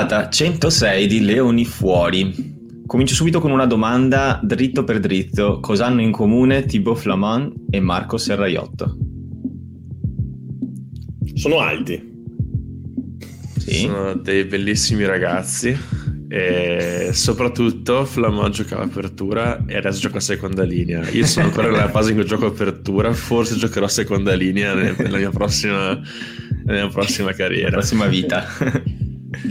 Puntata 106 di Leoni Fuori. Comincio subito con una domanda dritto per dritto. Cosa hanno in comune Thibaut Flamand e Marco Serraiotto? Sono alti. Sì. Sono dei bellissimi ragazzi e soprattutto Flamand giocava apertura e adesso gioca a seconda linea. Io sono ancora nella fase in cui gioco apertura, forse giocherò a seconda linea nella mia prossima, nella mia prossima carriera. La prossima vita.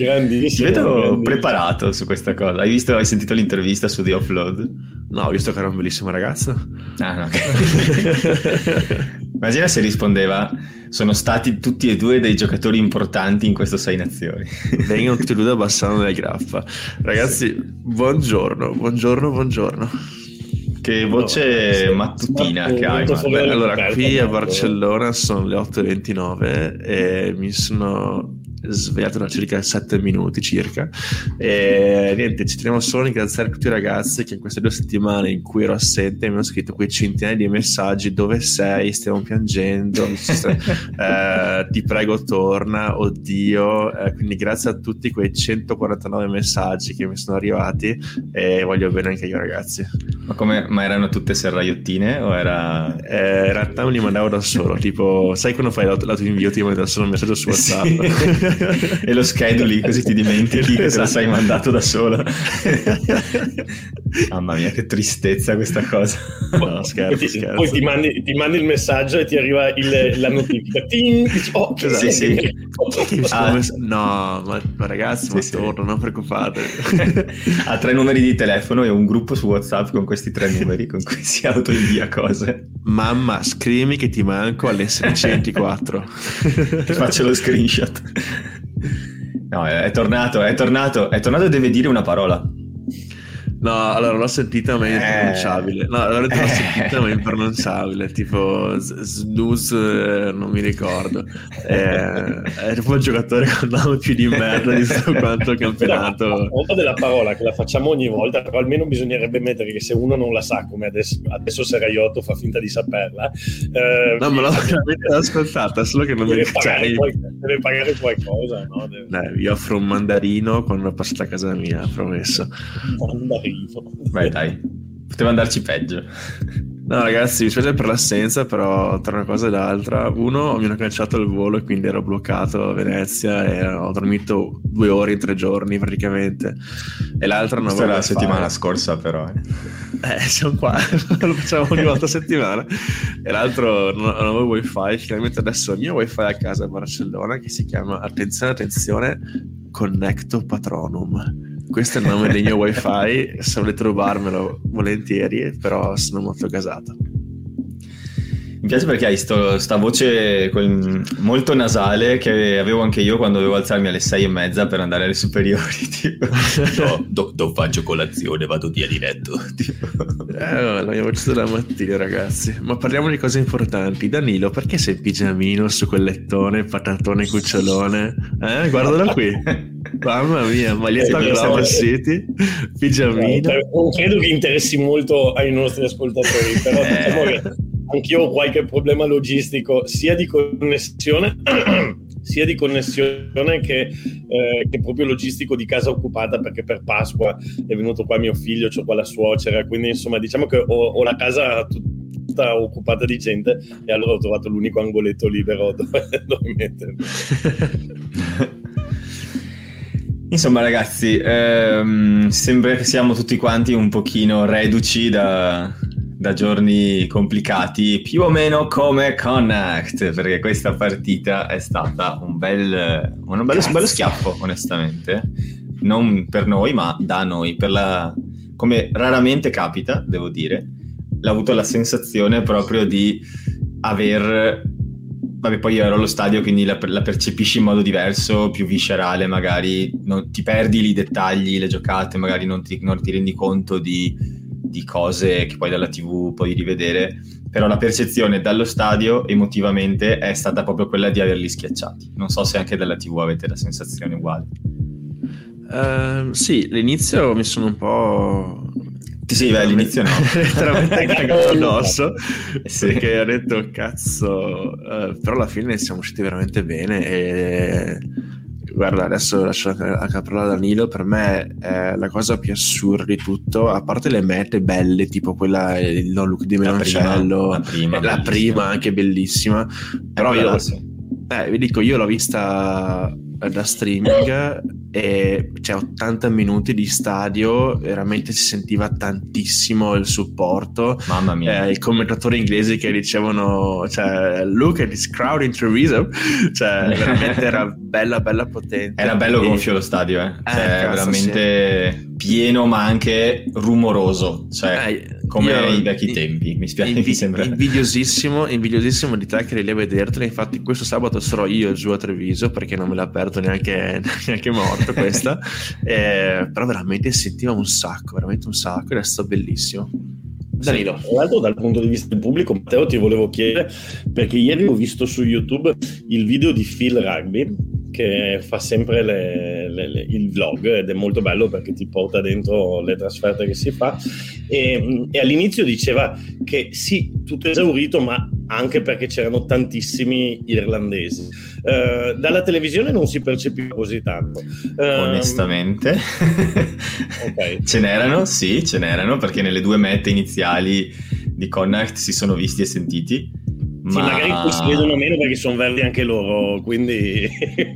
Grandissimo. Ti vedo grandissimo. preparato su questa cosa. Hai, visto, hai sentito l'intervista su The Offload? No, ho visto che era un bellissimo ragazzo. Ah, no. Immagina se rispondeva: Sono stati tutti e due dei giocatori importanti in questo Sei Nazioni. Vengono tutti e due da Bassano del Grappa. Ragazzi, buongiorno, buongiorno, buongiorno. Che voce no, mattutina che hai. Beh, allora, qui a Barcellona sono le 8.29 e mi sono svegliato da circa 7 minuti circa. E niente ci teniamo solo a ringraziare tutti i ragazzi che in queste due settimane in cui ero assente mi hanno scritto quei centinaia di messaggi dove sei? Stiamo piangendo eh, ti prego torna oddio. Eh, quindi grazie a tutti quei 149 messaggi che mi sono arrivati e voglio bene anche io ragazzi. Ma, come, ma erano tutte serraiottine o era eh, in realtà me li mandavo da solo tipo sai quando fai l'autoinvio ti mando da solo un messaggio su whatsapp? sì. E lo scheduli così ti dimentichi che te lo sei mandato da solo. Mamma mia, che tristezza questa cosa. No, scherzo, poi, ti, poi ti, mandi, ti, mandi, il messaggio e ti arriva il, la notifica. Ting, oh, sì, sì. Ah, no, ma, ma ragazzi, sì, ma sì. torno, non preoccupate. ha tre numeri di telefono e un gruppo su WhatsApp con questi tre numeri con cui si autoinvia cose. Mamma, scrivimi che ti manco alle 16.24. ti faccio lo screenshot. No, è tornato, è tornato, è tornato e deve dire una parola. No, allora l'ho sentita ma è impronunciabile. No, l'ho, l'ho sentita ma è impronunciabile. Tipo snooze, non mi ricordo. È, è tipo un giocatore con nome più di merda di tutto quanto il campionato. La volta della parola che la facciamo ogni volta, però almeno bisognerebbe mettere che se uno non la sa, come adesso, adesso Seraiotto fa finta di saperla. Eh, no, ma l'ho veramente ascoltata, solo che non mi pagare, qual- deve pagare qualcosa. No? Deve... Dai, vi offro un mandarino quando passate a casa mia, promesso. Mandarino. Beh, dai, poteva andarci peggio. No, ragazzi, mi spiace per l'assenza, però tra una cosa e l'altra, uno mi hanno cancelato il volo e quindi ero bloccato a Venezia e ho dormito due ore in tre giorni praticamente. E l'altra non era la settimana scorsa, però. Eh, eh siamo qua, lo facciamo ogni volta a settimana. E l'altro non, non avevo wifi, finalmente adesso ho il mio wifi a casa a Barcellona che si chiama, attenzione, attenzione, Connecto Patronum questo è il nome del mio wifi se volete rubarmelo volentieri però sono molto gasato mi piace perché hai sto, sta voce molto nasale che avevo anche io quando dovevo alzarmi alle sei e mezza per andare alle superiori. Tipo. No, do, do faccio colazione, vado via diretto. Tipo. Eh, la mia voce della mattina, ragazzi. Ma parliamo di cose importanti. Danilo, perché sei pigiamino su quel lettone, patatone, cucciolone? Eh, guardalo qui. Mamma mia, maglietta eh, Global City, pigiamino. Non credo che interessi molto ai nostri ascoltatori, però eh. diciamo che anch'io ho qualche problema logistico sia di connessione sia di connessione che, eh, che, proprio logistico di casa occupata perché per Pasqua è venuto qua mio figlio, ho qua la suocera, quindi insomma diciamo che ho, ho la casa tutta occupata di gente e allora ho trovato l'unico angoletto libero dove, dove mettermi. Insomma ragazzi, ehm, sembra che siamo tutti quanti un pochino reduci da, da giorni complicati, più o meno come Connect, perché questa partita è stata un bel, un bello, bello schiaffo, onestamente. Non per noi, ma da noi. La, come raramente capita, devo dire, l'ho avuto la sensazione proprio di aver vabbè, poi ero allo stadio, quindi la, la, percepisci in modo diverso, più viscerale, magari non, ti perdi i dettagli, le giocate, magari non ti, non ti rendi conto di, di cose che poi dalla TV puoi rivedere, però la percezione dallo stadio emotivamente è stata proprio quella di averli schiacciati. Non so se anche dalla TV avete la sensazione uguale. Uh, sì, l'inizio mi sono un po'... Sì, beh, all'inizio no. letteralmente cagato addosso sì. perché ho detto cazzo, uh, però alla fine siamo usciti veramente bene e guarda, adesso lascio la, la parola a Danilo. Per me è la cosa più assurda di tutto, a parte le mete belle, tipo quella, il no look di Meloncello, la prima, la prima, anche bellissima. Però io, eh, vi dico, io l'ho vista da streaming e c'è cioè, 80 minuti di stadio veramente si sentiva tantissimo il supporto. Mamma mia. Eh, i commentatori inglesi che dicevano cioè, look at this crowd in Treviso. Cioè veramente era bella bella potente. Era bello gonfio lo stadio eh, eh cioè, veramente sì. pieno ma anche rumoroso. Cioè eh, come io, i vecchi tempi mi spiace invi- mi sembra invidiosissimo invidiosissimo di te che lì a vedertene infatti questo sabato sarò io giù a Treviso perché non me l'ha aperto neanche, neanche morto questa. Eh, però veramente sentiva un sacco veramente un sacco ed è stato bellissimo. Danilo. Sì, tra l'altro dal punto di vista del pubblico, Matteo ti volevo chiedere, perché ieri ho visto su YouTube il video di Phil Rugby, che fa sempre le, le, le, il vlog ed è molto bello perché ti porta dentro le trasferte che si fa. E, e, all'inizio diceva che sì, tutto esaurito ma anche perché c'erano tantissimi irlandesi. Uh, dalla televisione non si percepiva così tanto. Uh, onestamente. Okay. ce n'erano sì ce n'erano perché nelle due mette iniziali di Connacht si sono visti e sentiti sì, ma... magari poi si vedono meno perché sono verdi anche loro, quindi... eh,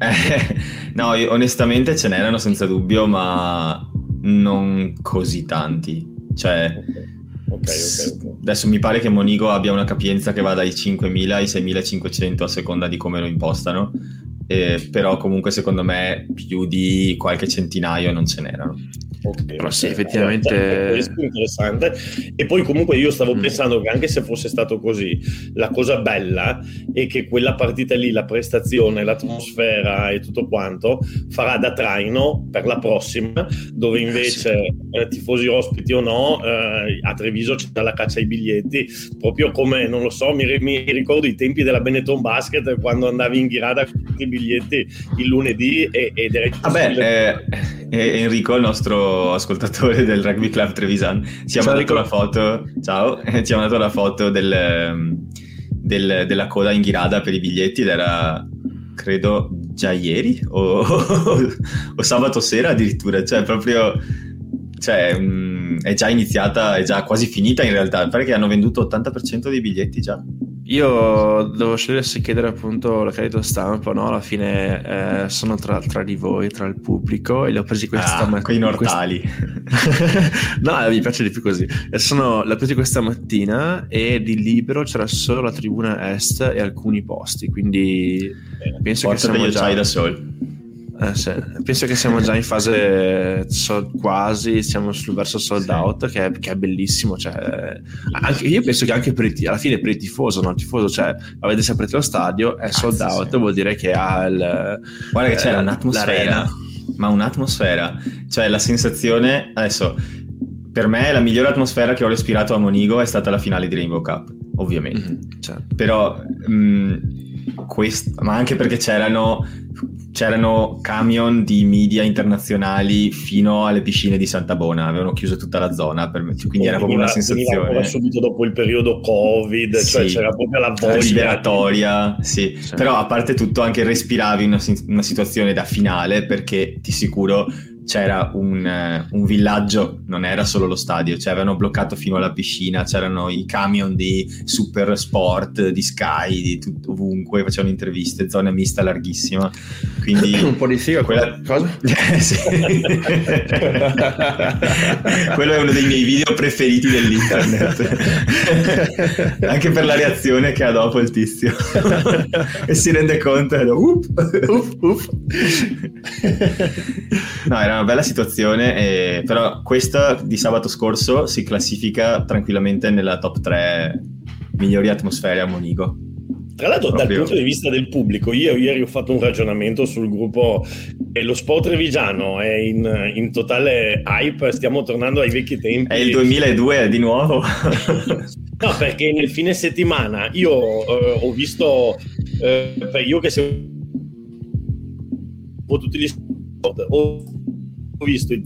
no, io, onestamente ce n'erano senza dubbio, ma non così tanti. Cioè, okay, okay, okay. adesso mi pare che Monigo abbia una capienza che va dai 5.000 ai 6.500 a seconda di come lo impostano, eh, però comunque secondo me più di qualche centinaio non ce n'erano. Okay, Però sì, effettivamente allora, questo è interessante. E poi comunque io stavo mm. pensando che anche se fosse stato così, la cosa bella è che quella partita lì, la prestazione, l'atmosfera e tutto quanto farà da traino per la prossima, dove invece sì. eh, tifosi ospiti o no, eh, a Treviso c'è la caccia ai biglietti, proprio come, non lo so, mi, mi ricordo i tempi della Benetton Basket quando andavi in ghirada con i biglietti il lunedì e, ed era... Vabbè, eh, Enrico, il nostro ascoltatore del Rugby Club Trevisan ci ha mandato la foto, ciao, ci ha mandato la foto del, ehm, del, della coda in ghirada per i biglietti ed era, credo, già ieri o, o sabato sera addirittura, cioè proprio... Cioè, mh, è già iniziata, è già quasi finita in realtà, perché hanno venduto 80% dei biglietti già. Io devo scegliere se chiedere appunto la credito stampa o no, alla fine eh, sono tra, tra, di voi, tra il pubblico e li ho presi questa ah, mattina. Quei nortali. no, mi piace di più così. E sono, l'ho presi questa mattina e di libero c'era solo la tribuna est e alcuni posti, quindi Bene, penso che siamo già... da solo. Eh, sì. Penso che siamo già in fase so, quasi, siamo sul verso sold out, che è, che è bellissimo. Cioè, anche, io penso che anche per il, alla fine per il tifoso, no? il tifoso, cioè, avete sempre lo stadio, è sold Cazzo, out, sì. vuol dire che ha il. Guarda che c'è eh, un'atmosfera, ma un'atmosfera, cioè la sensazione adesso. Per me la migliore atmosfera che ho respirato a Monigo è stata la finale di Rainbow Cup, ovviamente. Mm-hmm, certo. Però, mh, quest- ma anche perché c'erano c'erano camion di media internazionali fino alle piscine di Santa Bona, avevano chiuso tutta la zona, per me, quindi era proprio una sensazione. subito dopo il periodo Covid, cioè sì. cioè c'era proprio la voglia. Liberatoria, sì. sì. Però a parte tutto anche respiravi una, una situazione da finale perché ti sicuro c'era un, eh, un, villaggio, non era solo lo stadio, cioè avevano bloccato fino alla piscina, c'erano i camion di Super Sport, di Sky, di tutto, ovunque, facevano interviste, zona mista larghissima. Quindi un po' di figa quella cosa. Quello è uno dei miei video preferiti dell'internet. Anche per la reazione che ha dopo il tizio. e si rende conto e uff, uff, uff. No, era una bella situazione, e... però questa di sabato scorso si classifica tranquillamente nella top 3 migliori atmosfere a Monigo. Tra l'altro, Proprio. dal punto di vista del pubblico, io ieri ho fatto un ragionamento sul gruppo e lo sport revigiano è in, in, totale hype, stiamo tornando ai vecchi tempi. È il 2002 di nuovo. no, perché nel fine settimana io eh, ho visto, eh, io che seguo tutti gli sport, ho visto il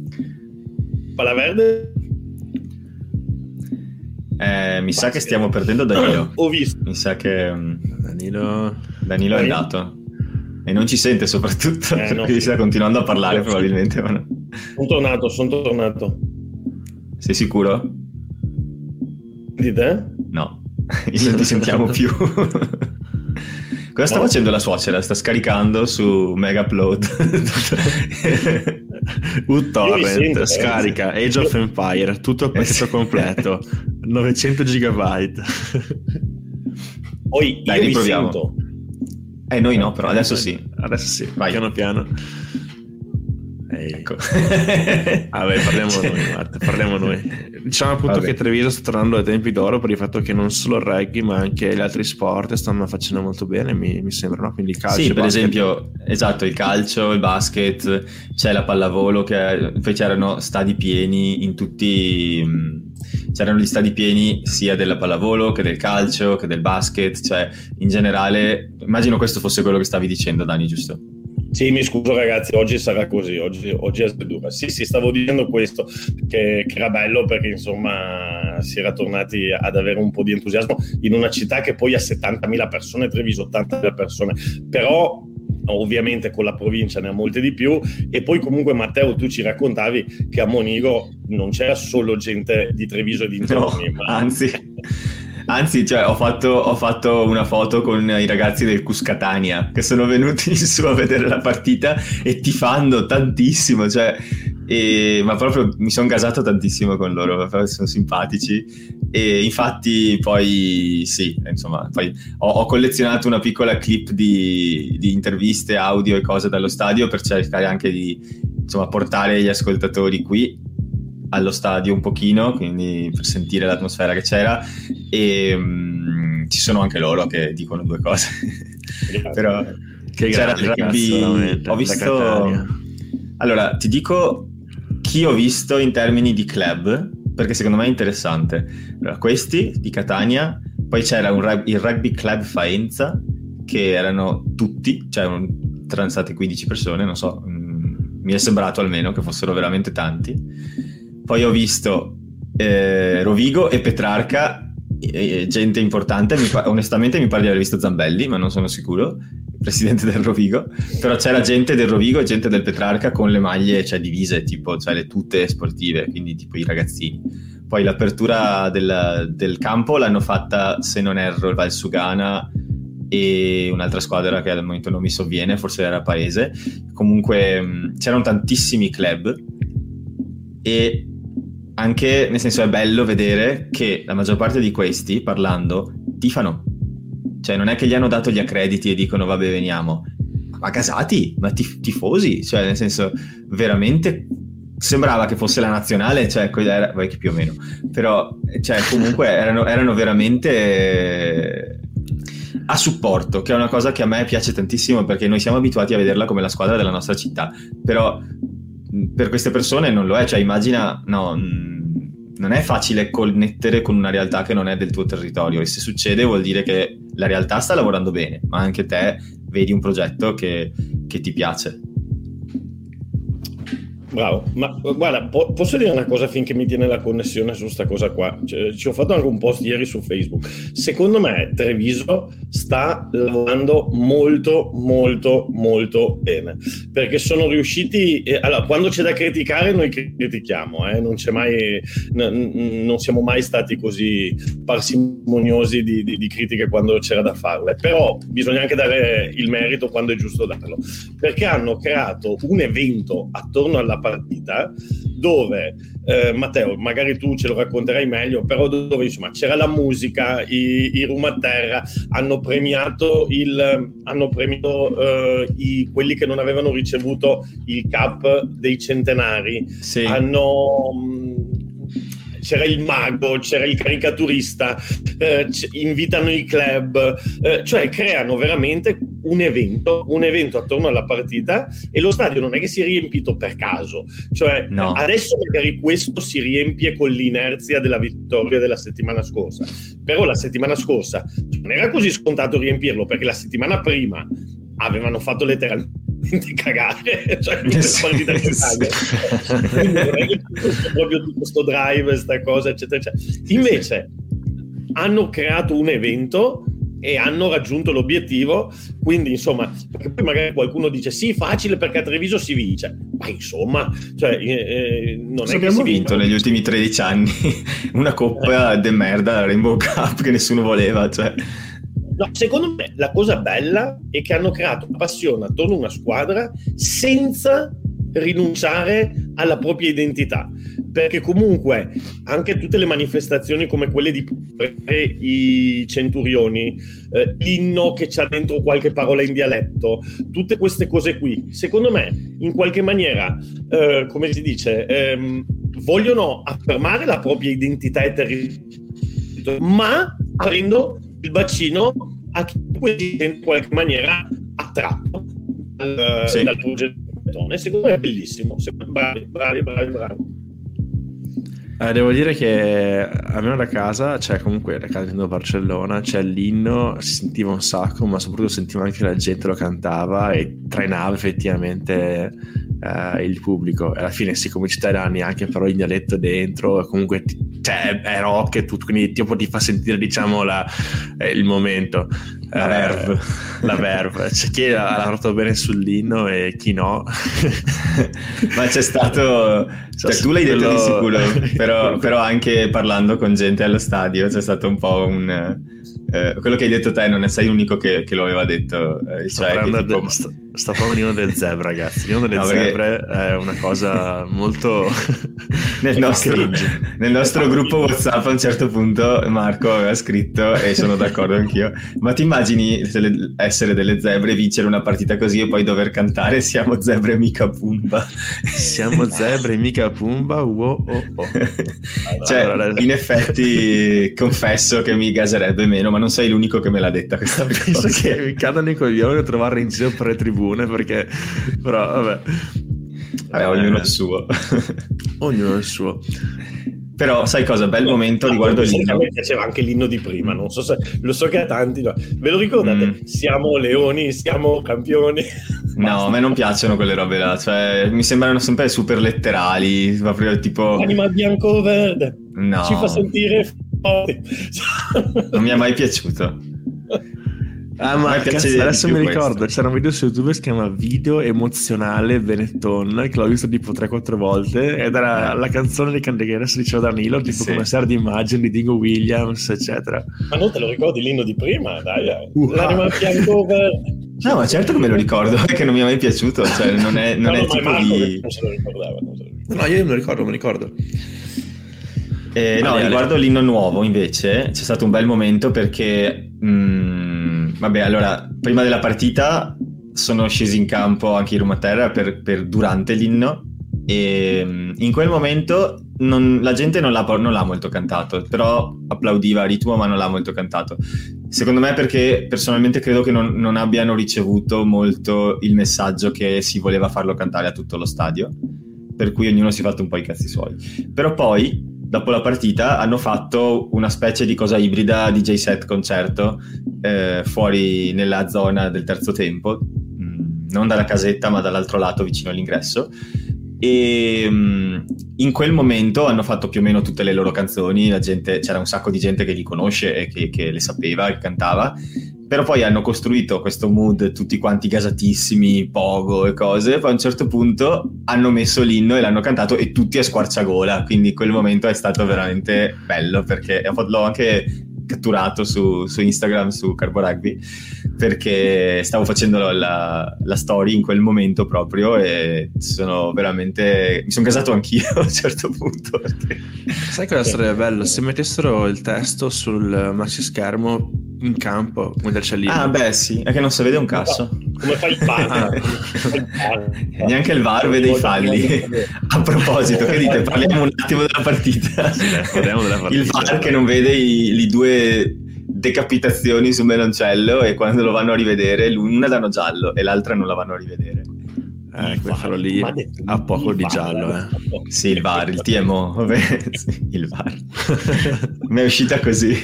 Palaverde. Eh, mi sa che stiamo perdendo Danilo. Ho visto. Mi sa che Danilo, Danilo è andato. E non ci sente soprattutto, eh, perché no. sta continuando a parlare probabilmente. Ma no. Sono tornato, sono tornato. Sei sicuro? Di te? No, non ti sentiamo più. Cosa sta no. facendo la suocera? Sta scaricando su Mega Upload. UTorrent, sento, scarica eh. Age of Empire, tutto il pacchetto eh, completo, 900 gigabyte. Poi Dai, riproviamo. Eh, noi no, però adesso sì. Adesso sì, Vai. piano piano. Ecco. Vabbè, parliamo noi, Matt, parliamo noi. Diciamo appunto Vabbè. che Treviso sta tornando ai tempi d'oro per il fatto che non solo il rugby, ma anche gli altri sport stanno facendo molto bene, mi, mi sembrano. Quindi il calcio. Sì, per basket. esempio, esatto, il calcio, il basket, c'è la pallavolo, che poi c'erano stadi pieni in tutti. C'erano gli stadi pieni sia della pallavolo che del calcio che del basket, cioè in generale, immagino questo fosse quello che stavi dicendo, Dani, giusto? Sì, mi scuso ragazzi, oggi sarà così, oggi, oggi è dura. Sì, sì, stavo dicendo questo, che, che, era bello perché insomma si era tornati ad avere un po' di entusiasmo in una città che poi ha 70.000 persone, Treviso 80.000 persone, però ovviamente con la provincia ne ha molte di più. E poi comunque Matteo tu ci raccontavi che a Monigo non c'era solo gente di Treviso e dintorni, no, ma... anzi Anzi, cioè, ho, fatto, ho, fatto, una foto con i ragazzi del Cuscatania che sono venuti su a vedere la partita e ti fanno tantissimo, cioè, e, ma proprio mi sono gasato tantissimo con loro, sono simpatici. E infatti poi sì, insomma, poi ho, ho collezionato una piccola clip di, di, interviste, audio e cose dallo stadio per cercare anche di insomma, portare gli ascoltatori qui allo stadio un pochino, quindi per sentire l'atmosfera che c'era. E um, ci sono anche loro che dicono due cose. Però che c'era il rugby, ho visto Allora, ti dico chi ho visto in termini di club, perché secondo me è interessante. Allora, questi di Catania, poi c'era un, il Rugby Club Faenza che erano tutti, cioè erano state 15 persone, non so, mm, mi è sembrato almeno che fossero veramente tanti poi ho visto eh, Rovigo e Petrarca, eh, gente importante. Mi pa- onestamente mi pare di aver visto Zambelli, ma non sono sicuro. Presidente del Rovigo, però c'era gente del Rovigo e gente del Petrarca con le maglie cioè, divise, tipo cioè, le tute sportive, quindi tipo i ragazzini. Poi l'apertura del, del campo l'hanno fatta, se non erro, il Valsugana e un'altra squadra che al momento non mi sovviene, forse era Paese. Comunque c'erano tantissimi club e anche nel senso è bello vedere che la maggior parte di questi, parlando, tifano. Cioè non è che gli hanno dato gli accrediti e dicono vabbè veniamo, ma casati, ma tif- tifosi, cioè nel senso veramente sembrava che fosse la nazionale, cioè era, poi più o meno, però cioè, comunque erano, erano veramente a supporto, che è una cosa che a me piace tantissimo perché noi siamo abituati a vederla come la squadra della nostra città, però per queste persone non lo è, cioè immagina, no, non è facile connettere con una realtà che non è del tuo territorio e se succede vuol dire che la realtà sta lavorando bene, ma anche te vedi un progetto che, che ti piace. Bravo, ma guarda, po- posso dire una cosa finché mi tiene la connessione su questa cosa qua? Cioè, ci ho fatto anche un post ieri su Facebook. Secondo me Treviso sta lavorando molto, molto, molto bene perché sono riusciti. Eh, allora, quando c'è da criticare, noi critichiamo, eh? non, mai, n- non siamo mai stati così parsimoniosi di, di, di critiche quando c'era da farle, però bisogna anche dare il merito quando è giusto darlo perché hanno creato un evento attorno alla partita dove eh, Matteo, magari tu ce lo racconterai meglio, però dove insomma c'era la musica, i, i rum a terra, hanno premiato, il, hanno premiato eh, i, quelli che non avevano ricevuto il cap dei centenari, sì. hanno c'era il mago, c'era il caricaturista, eh, invitano i club, eh, cioè creano veramente un evento, un evento attorno alla partita e lo stadio non è che si è riempito per caso, cioè no. adesso magari questo si riempie con l'inerzia della vittoria della settimana scorsa, però la settimana scorsa non era così scontato riempirlo perché la settimana prima avevano fatto letteralmente di cagare, cioè sì, partita che caga. Quindi non è che proprio tutto questo drive, questa cosa, eccetera, eccetera. Invece hanno creato un evento e hanno raggiunto l'obiettivo. Quindi, insomma, perché poi magari qualcuno dice sì, facile perché a Treviso si vince, ma insomma, cioè, eh, eh non Cosa è abbiamo vinto vince. negli ultimi 13 anni una coppa eh. de merda, la Rainbow Cup che nessuno voleva, cioè. No, secondo me la cosa bella è che hanno creato passione attorno a una squadra senza rinunciare alla propria identità perché comunque anche tutte le manifestazioni come quelle di i centurioni, eh, l'inno che c'ha dentro qualche parola in dialetto, tutte queste cose qui, secondo me in qualche maniera, eh, come si dice, ehm, vogliono affermare la propria identità e territorio, ma aprendo il bacino a chi in qualche maniera attratto dal, sì. dal progetto. Secondo me è bellissimo, bravi, bravi, bravi, bravi. Eh, devo dire che almeno da casa, cioè comunque da casa di Barcellona, c'è l'inno, si sentiva un sacco, ma soprattutto sentivo anche la gente lo cantava e trainava effettivamente eh, il pubblico. Alla fine sì, come cittadini anche però in dialetto dentro, comunque cioè, è rock e tutto, quindi tipo ti fa sentire diciamo la, eh, il momento. La eh, verve. La verve. C'è chi ha lavorato bene sull'inno e chi no. Ma c'è stato... Cioè, tu l'hai detto di sicuro, però, però anche parlando con gente allo stadio c'è stato un po' un eh, quello che hai detto te non sei l'unico che, che lo aveva detto. Eh, sto, cioè tipo... de, sto, sto parlando del zebra, ragazzi. L'ino delle no, zebre perché... è una cosa molto. nel, nostro, nel nostro gruppo WhatsApp a un certo punto Marco aveva scritto, e sono d'accordo anch'io. Ma ti immagini essere delle zebre, vincere una partita così e poi dover cantare Siamo zebre mica Pumba? Siamo zebre mica Pumba? Wow, oh, oh. cioè, allora, in effetti confesso che mi gaserebbe meno, ma non sei l'unico che me l'ha detta questa Penso cosa. che mi cadano i coglioni a trovarla in giro per le tribune perché però vabbè. Vabbè, eh, ognuno il suo. ognuno il suo. Però sai cosa? Bel momento riguardo l'inno. A me piaceva anche l'inno di prima, non so se lo so che a tanti. No. Ve lo ricordate? Mm. Siamo leoni, siamo campioni. No, a me non piacciono quelle robe là, cioè mi sembrano sempre super letterali, proprio tipo Anima bianco-verde. No. Ci fa sentire non mi è mai piaciuto. Ah, ma cazzo, adesso mi ricordo, questo. c'era un video su YouTube che si chiama Video emozionale Benetton, che l'ho visto tipo 3-4 volte, ed era la canzone di Candegueras di Joe Danilo, tipo sì. come serie di immagini di Dingo Williams, eccetera. Ma non te lo ricordi l'inno di prima? Dai, uh, l'anima ah. fianco verde. No, ma certo che me lo ricordo, perché non mi è mai piaciuto, cioè non è, non no, è no, tipo di... Non se lo ricordava, non se lo ricordava. No, io me lo ricordo, me lo ricordo. Eh, no, riguardo l'inno nuovo invece c'è stato un bel momento perché, mh, mm, vabbè, allora, prima della partita sono scesi in campo anche i Rumaterra per, per durante l'inno e mm, in quel momento non, la gente non l'ha, non l'ha, molto cantato, però applaudiva a ritmo ma non l'ha molto cantato. Secondo me perché personalmente credo che non, non abbiano ricevuto molto il messaggio che si voleva farlo cantare a tutto lo stadio, per cui ognuno si è fatto un po' i cazzi suoi. Però poi dopo la partita hanno fatto una specie di cosa ibrida DJ set concerto eh, fuori nella zona del terzo tempo, mm, non dalla casetta ma dall'altro lato vicino all'ingresso. E mm, in quel momento hanno fatto più o meno tutte le loro canzoni, gente, c'era un sacco di gente che li conosce e che, che le sapeva, che cantava, però poi hanno costruito questo mood tutti quanti gasatissimi, pogo e cose. Poi a un certo punto hanno messo l'inno e l'hanno cantato e tutti a squarciagola. Quindi quel momento è stato veramente bello perché l'ho anche catturato su, su, Instagram, su Carbo Rugby, perché stavo facendo la, la, story in quel momento proprio e sono veramente... mi sono casato anch'io a un certo punto. Perché... Sai cosa sarebbe bello? Se mettessero il testo sul maxi schermo in campo come del cellino. Ah, beh, sì, è che non si vede un cazzo. Come fai il VAR? Ah. Neanche il VAR vede i falli. A proposito, che dite? Parliamo un attimo della partita. Sì, parliamo della partita. Il VAR che non vede i, i due decapitazioni su Meloncello e quando lo vanno a rivedere, l'una danno giallo e l'altra non la vanno a rivedere. Eh, quello lì ha poco di giallo. Eh. Sì, il VAR, il TMO, vabbè, sì, il VAR. Mi è uscita così.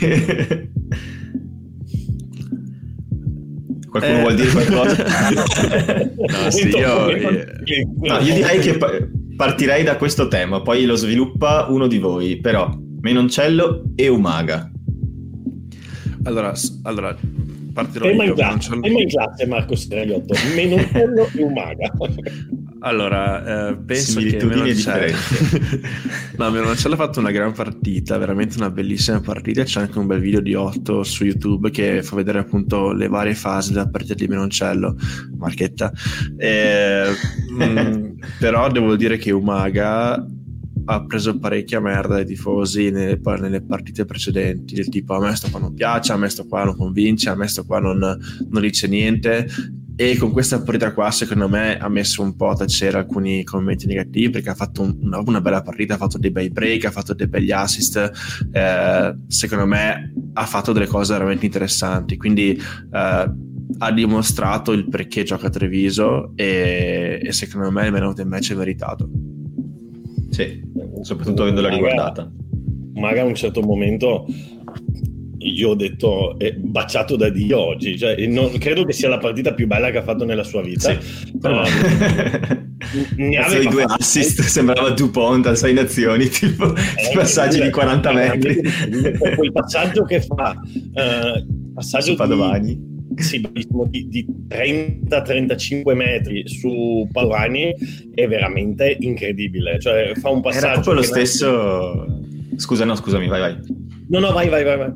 Qualcuno eh. vuol dire qualcosa? no, sì, io, no, io direi che partirei da questo tema, poi lo sviluppa uno di voi, però Menoncello e Umaga. Allora, allora partirò tema, in classe, tema in classe Marco Seriotto, Menoncello e Umaga. Allora, eh, penso che Menoncello... no, Menoncello ha fatto una gran partita, veramente una bellissima partita, c'è anche un bel video di 8 su YouTube che fa vedere appunto le varie fasi della partita di Menoncello, Marchetta. Eh, mh, mm, però devo dire che Umaga ha preso parecchia merda dai tifosi nelle, nelle, partite precedenti, del tipo a me sto qua non piace, a me sto qua non convince, a me sto qua non, non dice niente e con questa partita qua secondo me ha messo un po' a tacere alcuni commenti negativi perché ha fatto un, una, bella partita, ha fatto dei bei break, ha fatto dei begli assist, eh, secondo me ha fatto delle cose veramente interessanti, quindi eh, ha dimostrato il perché gioca a Treviso e, e secondo me il man of match è meritato. Sì, soprattutto avendola riguardata. Magari a un certo momento io ho detto è baciato da Dio oggi cioè, non, credo che sia la partita più bella che ha fatto nella sua vita sì. uh, ne aveva due assist sembrava Dupont a sei nazioni tipo eh, passaggi di 40 metri quel passaggio che fa uh, passaggio Su Padovani sì, di, di 30-35 metri su Palvani è veramente incredibile. Cioè, fa un passaggio. Era proprio lo stesso. Scusa, no, scusami, vai, vai. No, no, vai, vai, vai. vai.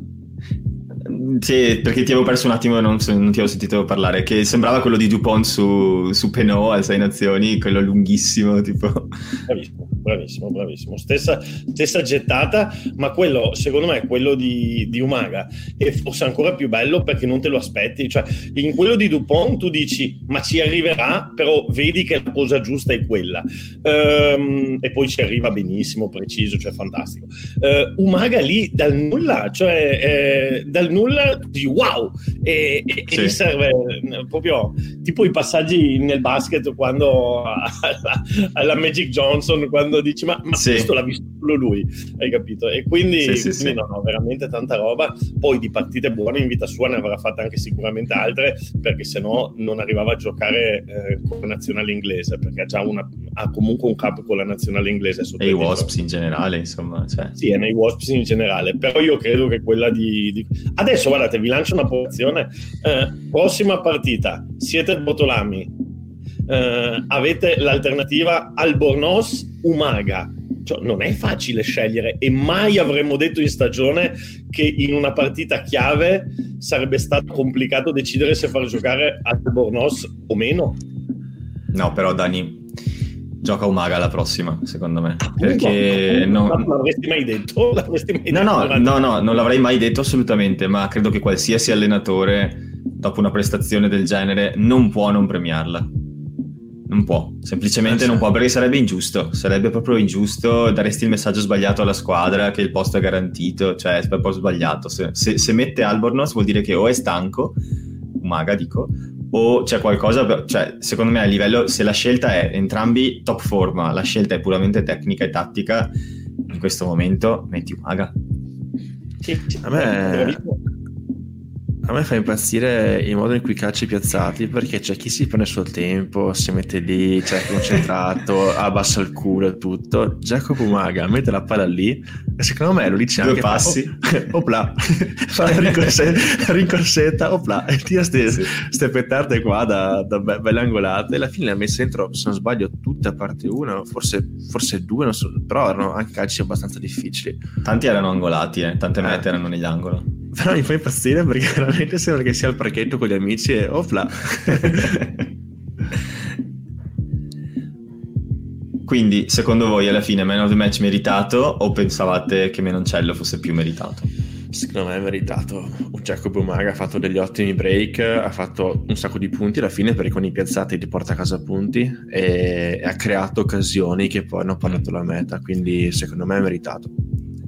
Sì, perché ti avevo perso un attimo e non, non, ti avevo sentito parlare. Che sembrava quello di Dupont su, su Penot a Sei Nazioni, quello lunghissimo, tipo. Bravissimo, bravissimo, bravissimo. Stessa, stessa gettata, ma quello, secondo me, quello di, di, Umaga è forse ancora più bello perché non te lo aspetti. Cioè, in quello di Dupont tu dici, ma ci arriverà, però vedi che la cosa giusta è quella. Um, e poi ci arriva benissimo, preciso, cioè fantastico. Uh, Umaga lì dal nulla, cioè eh, dal nulla wow e, e, sì. e serve eh, proprio tipo i passaggi nel basket quando alla, alla Magic Johnson quando dici ma, ma sì. questo l'ha visto solo lui hai capito? E quindi, sì, quindi no, no, veramente tanta roba. Poi di partite buone in vita sua ne avrà fatte anche sicuramente altre perché se no non arrivava a giocare eh, con la nazionale inglese perché ha già una, ha comunque un capo con la nazionale inglese e i Wasps in generale insomma cioè. sì e nei Wasps in generale però io credo che quella di, di... adesso guardate vi lancio una posizione. Eh, prossima partita siete Botolami. Eh, avete l'alternativa Albornoz Umaga cioè, non è facile scegliere e mai avremmo detto in stagione che in una partita chiave sarebbe stato complicato decidere se far giocare Albornoz o meno no però Dani gioca Umaga la prossima, secondo me. Perché non... non l'avresti mai detto? L'avresti mai no, detto no, no, no, non l'avrei mai detto assolutamente, ma credo che qualsiasi allenatore, dopo una prestazione del genere, non può non premiarla. Non può, semplicemente eh, non può, perché sarebbe ingiusto, sarebbe proprio ingiusto, daresti il messaggio sbagliato alla squadra che il posto è garantito, cioè è proprio sbagliato. Se, se, se mette Albornoz vuol dire che o è stanco, Umaga dico, o c'è qualcosa, cioè secondo me a livello, se la scelta è entrambi top forma, la scelta è puramente tecnica e tattica, in questo momento metti Umaga. Sì, a me a me fa impazzire il modo in cui calci i piazzati perché c'è chi si prende il suo tempo, si mette lì, c'è concentrato, abbassa il culo e tutto. Giacomo Maga mette la palla lì secondo me lo dice Due anche passi, oh, opla, fa la rincorsetta, rincorsetta opla, e tira queste sì. pettarde qua da, da be- belle angolate. E alla fine le ha messe dentro, se non sbaglio, tutte a parte una, forse, forse due, non so, però erano anche calci abbastanza difficili. Tanti erano angolati, eh. tante mete eh. erano negli angoli. Però mi fa impazzire perché veramente sembra che sia al parchetto con gli amici e opla. Quindi, secondo voi, alla fine, man of the match meritato o pensavate che Menoncello fosse più meritato? Secondo me è meritato. Jacopo Maga ha fatto degli ottimi break, ha fatto un sacco di punti alla fine perché con i piazzati ti porta a casa punti e ha creato occasioni che poi hanno parlato la meta, quindi secondo me è meritato.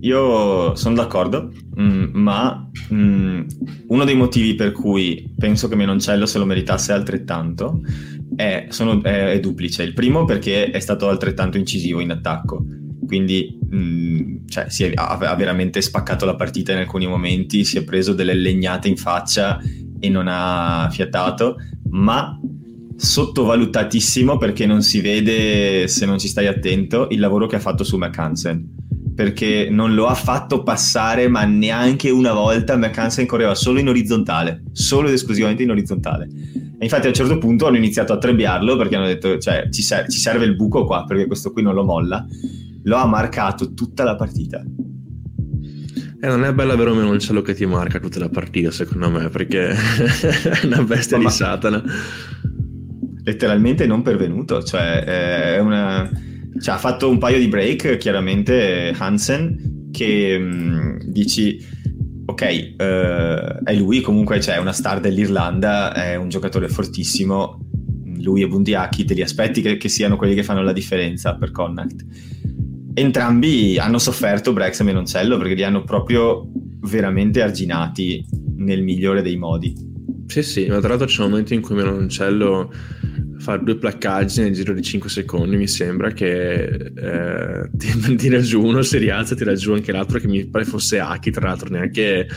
Io sono d'accordo, mh, mm, ma mh, mm, uno dei motivi per cui penso che Menoncello se lo meritasse altrettanto è, sono, è, è duplice. Il primo perché è stato altrettanto incisivo in attacco, quindi mh, mm, cioè, è, ha, ha, veramente spaccato la partita in alcuni momenti, si è preso delle legnate in faccia e non ha fiatato, ma sottovalutatissimo perché non si vede se non ci stai attento il lavoro che ha fatto su McHansen perché non lo ha fatto passare ma neanche una volta McCansen correva solo in orizzontale, solo ed esclusivamente in orizzontale. E infatti a un certo punto hanno iniziato a trebbiarlo perché hanno detto cioè ci, ser- ci serve il buco qua perché questo qui non lo molla. Lo ha marcato tutta la partita. Eh, non è bello avere un menoncello che ti marca tutta la partita, secondo me, perché è una bestia ma di Satana. Letteralmente non pervenuto, cioè è una cioè, ha fatto un paio di break, chiaramente Hansen, che mh, mm, dici, ok, uh, è lui, comunque c'è una star dell'Irlanda, è un giocatore fortissimo, lui e Bundiaki, te li aspetti che, che siano quelli che fanno la differenza per Connacht. Entrambi hanno sofferto Brex e Menoncello perché li hanno proprio veramente arginati nel migliore dei modi. Sì, sì, ma tra l'altro c'è un momento in cui Menoncello fare due placcaggi nel giro di 5 secondi mi sembra che eh, tira giù uno si rialza tira giù anche l'altro che mi pare fosse Aki tra l'altro neanche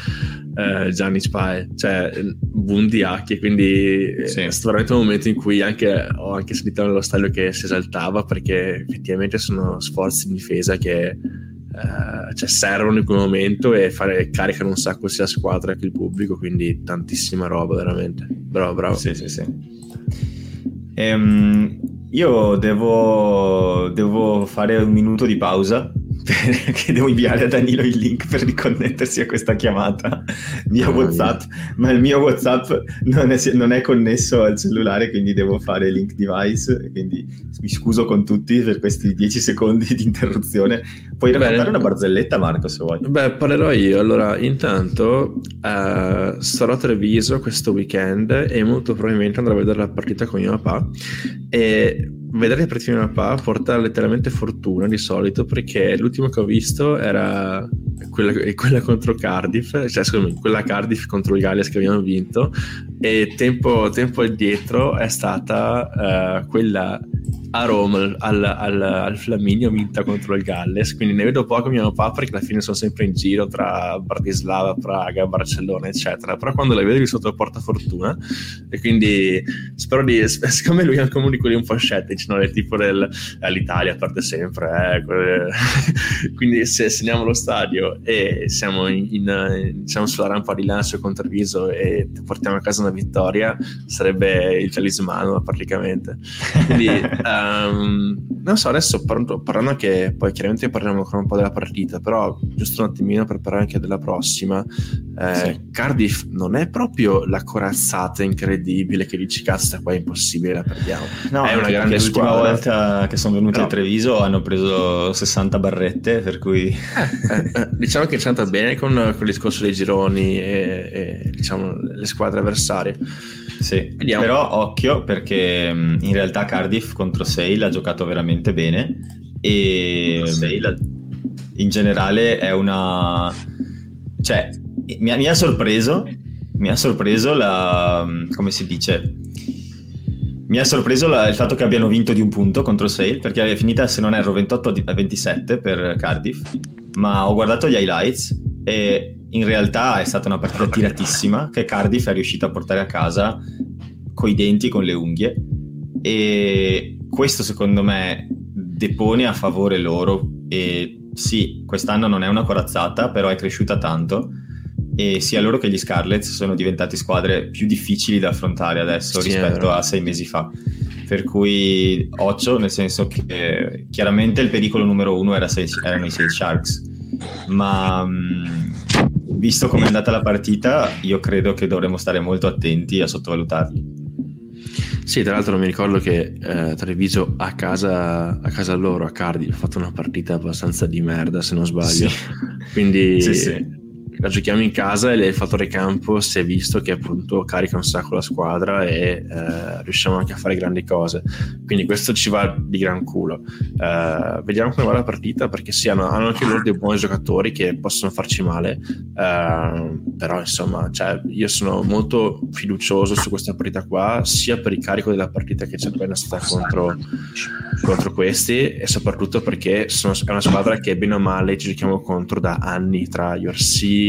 eh, Gianni Spae cioè Bundi Aki quindi sì. è stato veramente un momento in cui anche, ho anche sentito nello stadio che si esaltava perché effettivamente sono sforzi di difesa che Uh, cioè servono in quel momento e fare, caricano un sacco sia la squadra che il pubblico quindi tantissima roba veramente. Bravo bravo. Sì sì sì Ehm, io devo, devo fare un minuto di pausa perché devo inviare a Danilo il link per riconnettersi a questa chiamata via oh, WhatsApp, mia. ma il mio WhatsApp non è, non è, connesso al cellulare, quindi devo fare link device. Quindi mi scuso con tutti per questi 10 secondi di interruzione. Puoi raccontare Bene. una barzelletta, Marco, se vuoi. Beh, parlerò io. Allora, intanto uh, sarò a Treviso questo weekend e molto probabilmente andrò a vedere la partita con mio papà. E vedere partite di papà porta letteralmente fortuna di solito perché l'ultimo che ho visto era quella, quella contro Cardiff, cioè scusami, quella Cardiff contro il Galles che abbiamo vinto e tempo, tempo addietro è stata uh, quella a Roma al, al, al, Flaminio vinta contro il Galles. Quindi ne vedo poco mio papà perché alla fine sono sempre in giro tra Bratislava, Praga, Barcellona eccetera. Però quando la vedo di sotto porta fortuna e quindi spero di siccome lui è anche uno di quelli un po' scettici no? del tipo del eh, l'Italia perde sempre eh, quindi se segniamo lo stadio e siamo in, in, diciamo sulla rampa di lancio con Treviso e portiamo a casa una vittoria sarebbe il talismano praticamente. Quindi um, non so adesso parlando, parlando che poi chiaramente parliamo ancora un po' della partita però giusto un attimino per parlare anche della prossima eh, sì. Cardiff non è proprio la corazzata incredibile che dici cazzo qua è impossibile la perdiamo no, è una grande squadra l'ultima volta che sono venuti no. a Treviso hanno preso 60 barrette per cui eh, eh, eh, diciamo che c'è andata bene con, con il discorso dei gironi e, e diciamo le squadre avversarie sì, Vediamo. però occhio perché in realtà Cardiff contro Sale ha giocato veramente bene e Sale in generale è una... cioè mi ha, mi ha sorpreso mi ha sorpreso la... come si dice mi ha sorpreso la, il fatto che abbiano vinto di un punto contro Sale perché è finita se non erro 28 a 27 per Cardiff ma ho guardato gli highlights e in realtà è stata una partita tiratissima che Cardiff è riuscita a portare a casa coi denti con le unghie. E questo secondo me depone a favore loro. E sì, quest'anno non è una corazzata, però è cresciuta tanto. E sia loro che gli Scarlets sono diventati squadre più difficili da affrontare adesso sì, rispetto a sei mesi fa. Per cui occhio, nel senso che chiaramente il pericolo numero uno era sei, erano i Sale Sharks, ma mh, visto come è andata la partita, io credo che dovremmo stare molto attenti a sottovalutarli. Sì, tra l'altro mi ricordo che eh, Treviso a casa, a casa loro, a Cardiff, ha fatto una partita abbastanza di merda, se non sbaglio. Sì. Quindi sì, sì la giochiamo in casa e il fattore campo si è visto che appunto carica un sacco la squadra e eh, riusciamo anche a fare grandi cose. Quindi questo ci va di gran culo. Eh, vediamo come va la partita perché sì hanno, hanno, anche loro dei buoni giocatori che possono farci male eh, però insomma cioè, io sono molto fiducioso su questa partita qua sia per il carico della partita che c'è appena stata contro, contro questi e soprattutto perché sono, è una squadra che bene o male ci giochiamo contro da anni tra Yorsi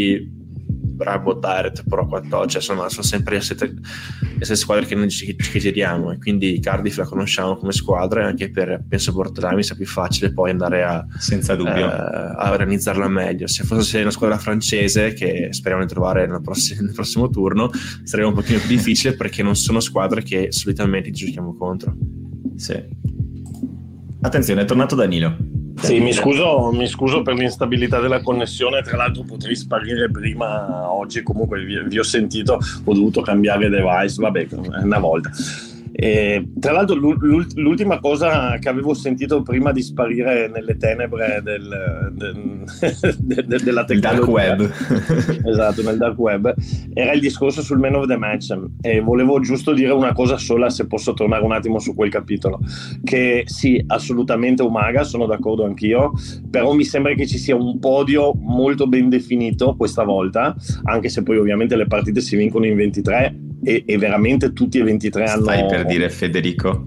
Brabo, Direct, Pro 14, cioè, insomma sono sempre le stesse, le stesse squadre che noi che, che giriamo e quindi Cardiff la conosciamo come squadra e anche per, penso, Portolami sia più facile poi andare a, Senza dubbio. Eh, a organizzarla meglio. Se fosse una squadra francese, che speriamo di trovare nel prossimo, nel prossimo turno, sarebbe un pochino più difficile perché non sono squadre che solitamente giochiamo contro. Sì. Attenzione, è tornato Danilo. Sì, mi scuso, mi scuso, per l'instabilità della connessione, tra l'altro potrei sparire prima oggi, comunque vi, vi ho sentito, ho dovuto cambiare device, vabbè, una volta. E, tra l'altro l'ultima cosa che avevo sentito prima di sparire nelle tenebre del, del, del, della tecnologia, dark web. esatto, nel dark web, era il discorso sul man of the match. E volevo giusto dire una cosa sola se posso tornare un attimo su quel capitolo, che sì, assolutamente Umaga, sono d'accordo anch'io, però mi sembra che ci sia un podio molto ben definito questa volta, anche se poi ovviamente le partite si vincono in 23 e, e veramente tutti e 23 hanno... Stai per dire Federico?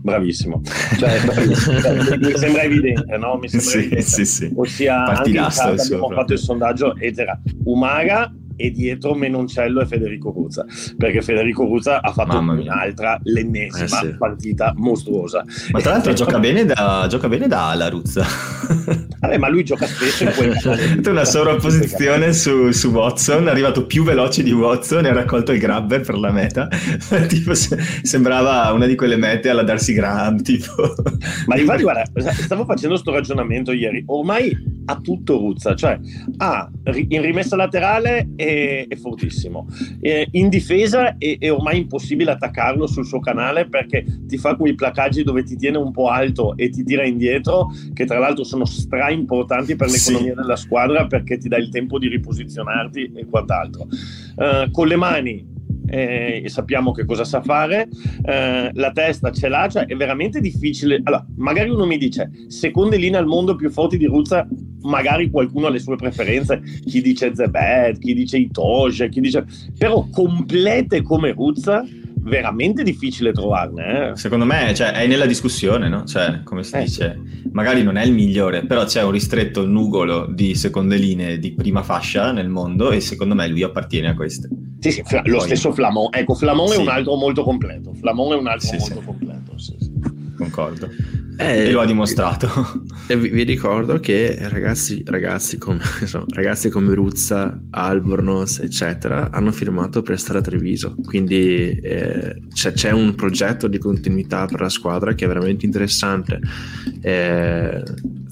Bravissimo, cioè, cioè, mi sembra evidente, no? Mi sembra sì, evidente. Sì, sì. Ossia, anche in abbiamo fatto il sondaggio ed era Umaga e dietro Menoncello e Federico Ruzza perché Federico Ruzza ha fatto un'altra, l'ennesima eh sì. partita mostruosa. Ma tra l'altro gioca, bene da, gioca bene da ala Ruzza Vabbè, ma lui gioca spesso in quel caso una sovrapposizione su, su Watson è arrivato più veloce di Watson e ha raccolto il grabber per la meta. Tipo se, sembrava una di quelle mete alla Darcy Graham tipo. Ma infatti guarda stavo facendo questo ragionamento ieri. Ormai ha tutto Ruzza cioè ha in rimessa laterale e è, è fortissimo. Eh, in difesa è, è, ormai impossibile attaccarlo sul suo canale perché ti fa quei placaggi dove ti tiene un po' alto e ti tira indietro, che tra l'altro sono stra importanti per l'economia sì. della squadra perché ti dà il tempo di riposizionarti e quant'altro. Uh, con le mani e sappiamo che cosa sa fare, eh, la testa ce l'ha, cioè è veramente difficile. Allora, magari uno mi dice, seconde linee al mondo più forti di Ruzza, magari qualcuno ha le sue preferenze, chi dice Zebed, chi dice Itoge, chi dice... però complete come Ruzza veramente difficile trovarne. Eh? Secondo me cioè, è nella discussione, no? Cioè, come si eh, dice, sì. magari non è il migliore, però c'è un ristretto nugolo di seconde linee di prima fascia nel mondo e secondo me lui appartiene a queste. Sì, sì, Fla- lo stesso Flamon. Ecco, Flamon sì. è un altro molto completo. Flamon è un altro molto completo. Concordo. Eh, e lo ha dimostrato. E vi, vi, ricordo che ragazzi, ragazzi, come, insomma, ragazzi come Ruzza, Albornoz, eccetera, hanno firmato per stare a Treviso. Quindi eh, c'è, c'è, un progetto di continuità per la squadra che è veramente interessante. Eh,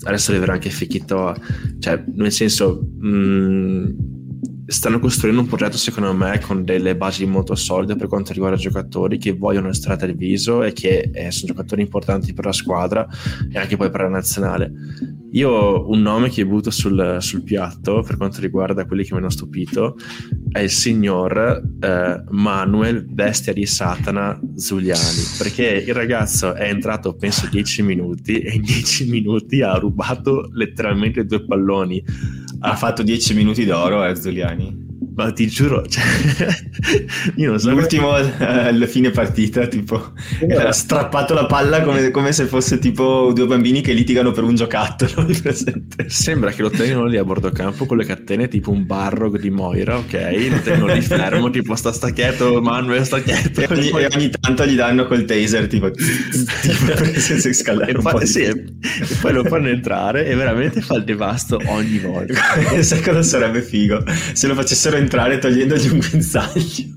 adesso arriverà anche Fekitoa, cioè, nel senso. Mh, stanno costruendo un progetto secondo me con delle basi molto solide per quanto riguarda giocatori che vogliono stare a televiso e che eh, sono giocatori importanti per la squadra e anche poi per la nazionale io un nome che butto sul, sul piatto per quanto riguarda quelli che mi hanno stupito. È il signor eh, Manuel Bestia di Satana Zuliani. Perché il ragazzo è entrato penso 10 minuti e in 10 minuti ha rubato letteralmente due palloni. Ha fatto 10 minuti d'oro eh, Zuliani ma ti giuro, cioè, io non so. L'ultimo alla eh, fine partita, tipo, era strappato la palla come, come, se fosse tipo due bambini che litigano per un giocattolo. Sembra che lo tengano lì a bordo campo con le catene, tipo un barro di Moira, ok? Lo tengono lì fermo, tipo sta sta quieto, Manuel sta quieto. E ogni, e ogni, tanto gli danno col taser, tipo, tipo senza scalare e, fa, sì, e poi lo fanno entrare e veramente fa il devasto ogni volta. Sai cosa sarebbe figo? Se lo facessero entrare togliendogli un guinzaglio.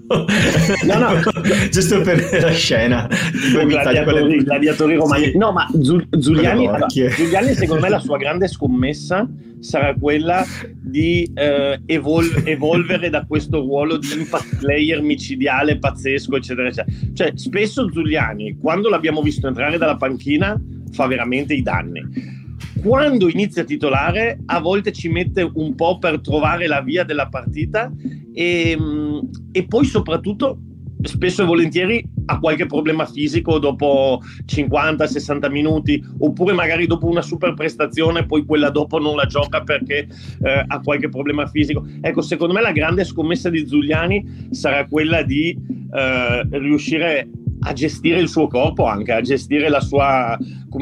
No, no, giusto per la scena. I gladiatori, gladiatori romani. Sì. No, ma Giuliani, allora, Giuliani, secondo me, la sua grande scommessa sarà quella di eh, evol- evolvere da questo ruolo di impact player micidiale, pazzesco, eccetera, eccetera. Cioè, spesso Giuliani, quando l'abbiamo visto entrare dalla panchina, fa veramente i danni quando inizia a titolare a volte ci mette un po' per trovare la via della partita e, mm, e poi soprattutto spesso e volentieri ha qualche problema fisico dopo 50-60 minuti oppure magari dopo una super prestazione poi quella dopo non la gioca perché eh, ha qualche problema fisico. Ecco secondo me la grande scommessa di Giuliani sarà quella di eh, riuscire a gestire il suo corpo anche, a gestire la sua,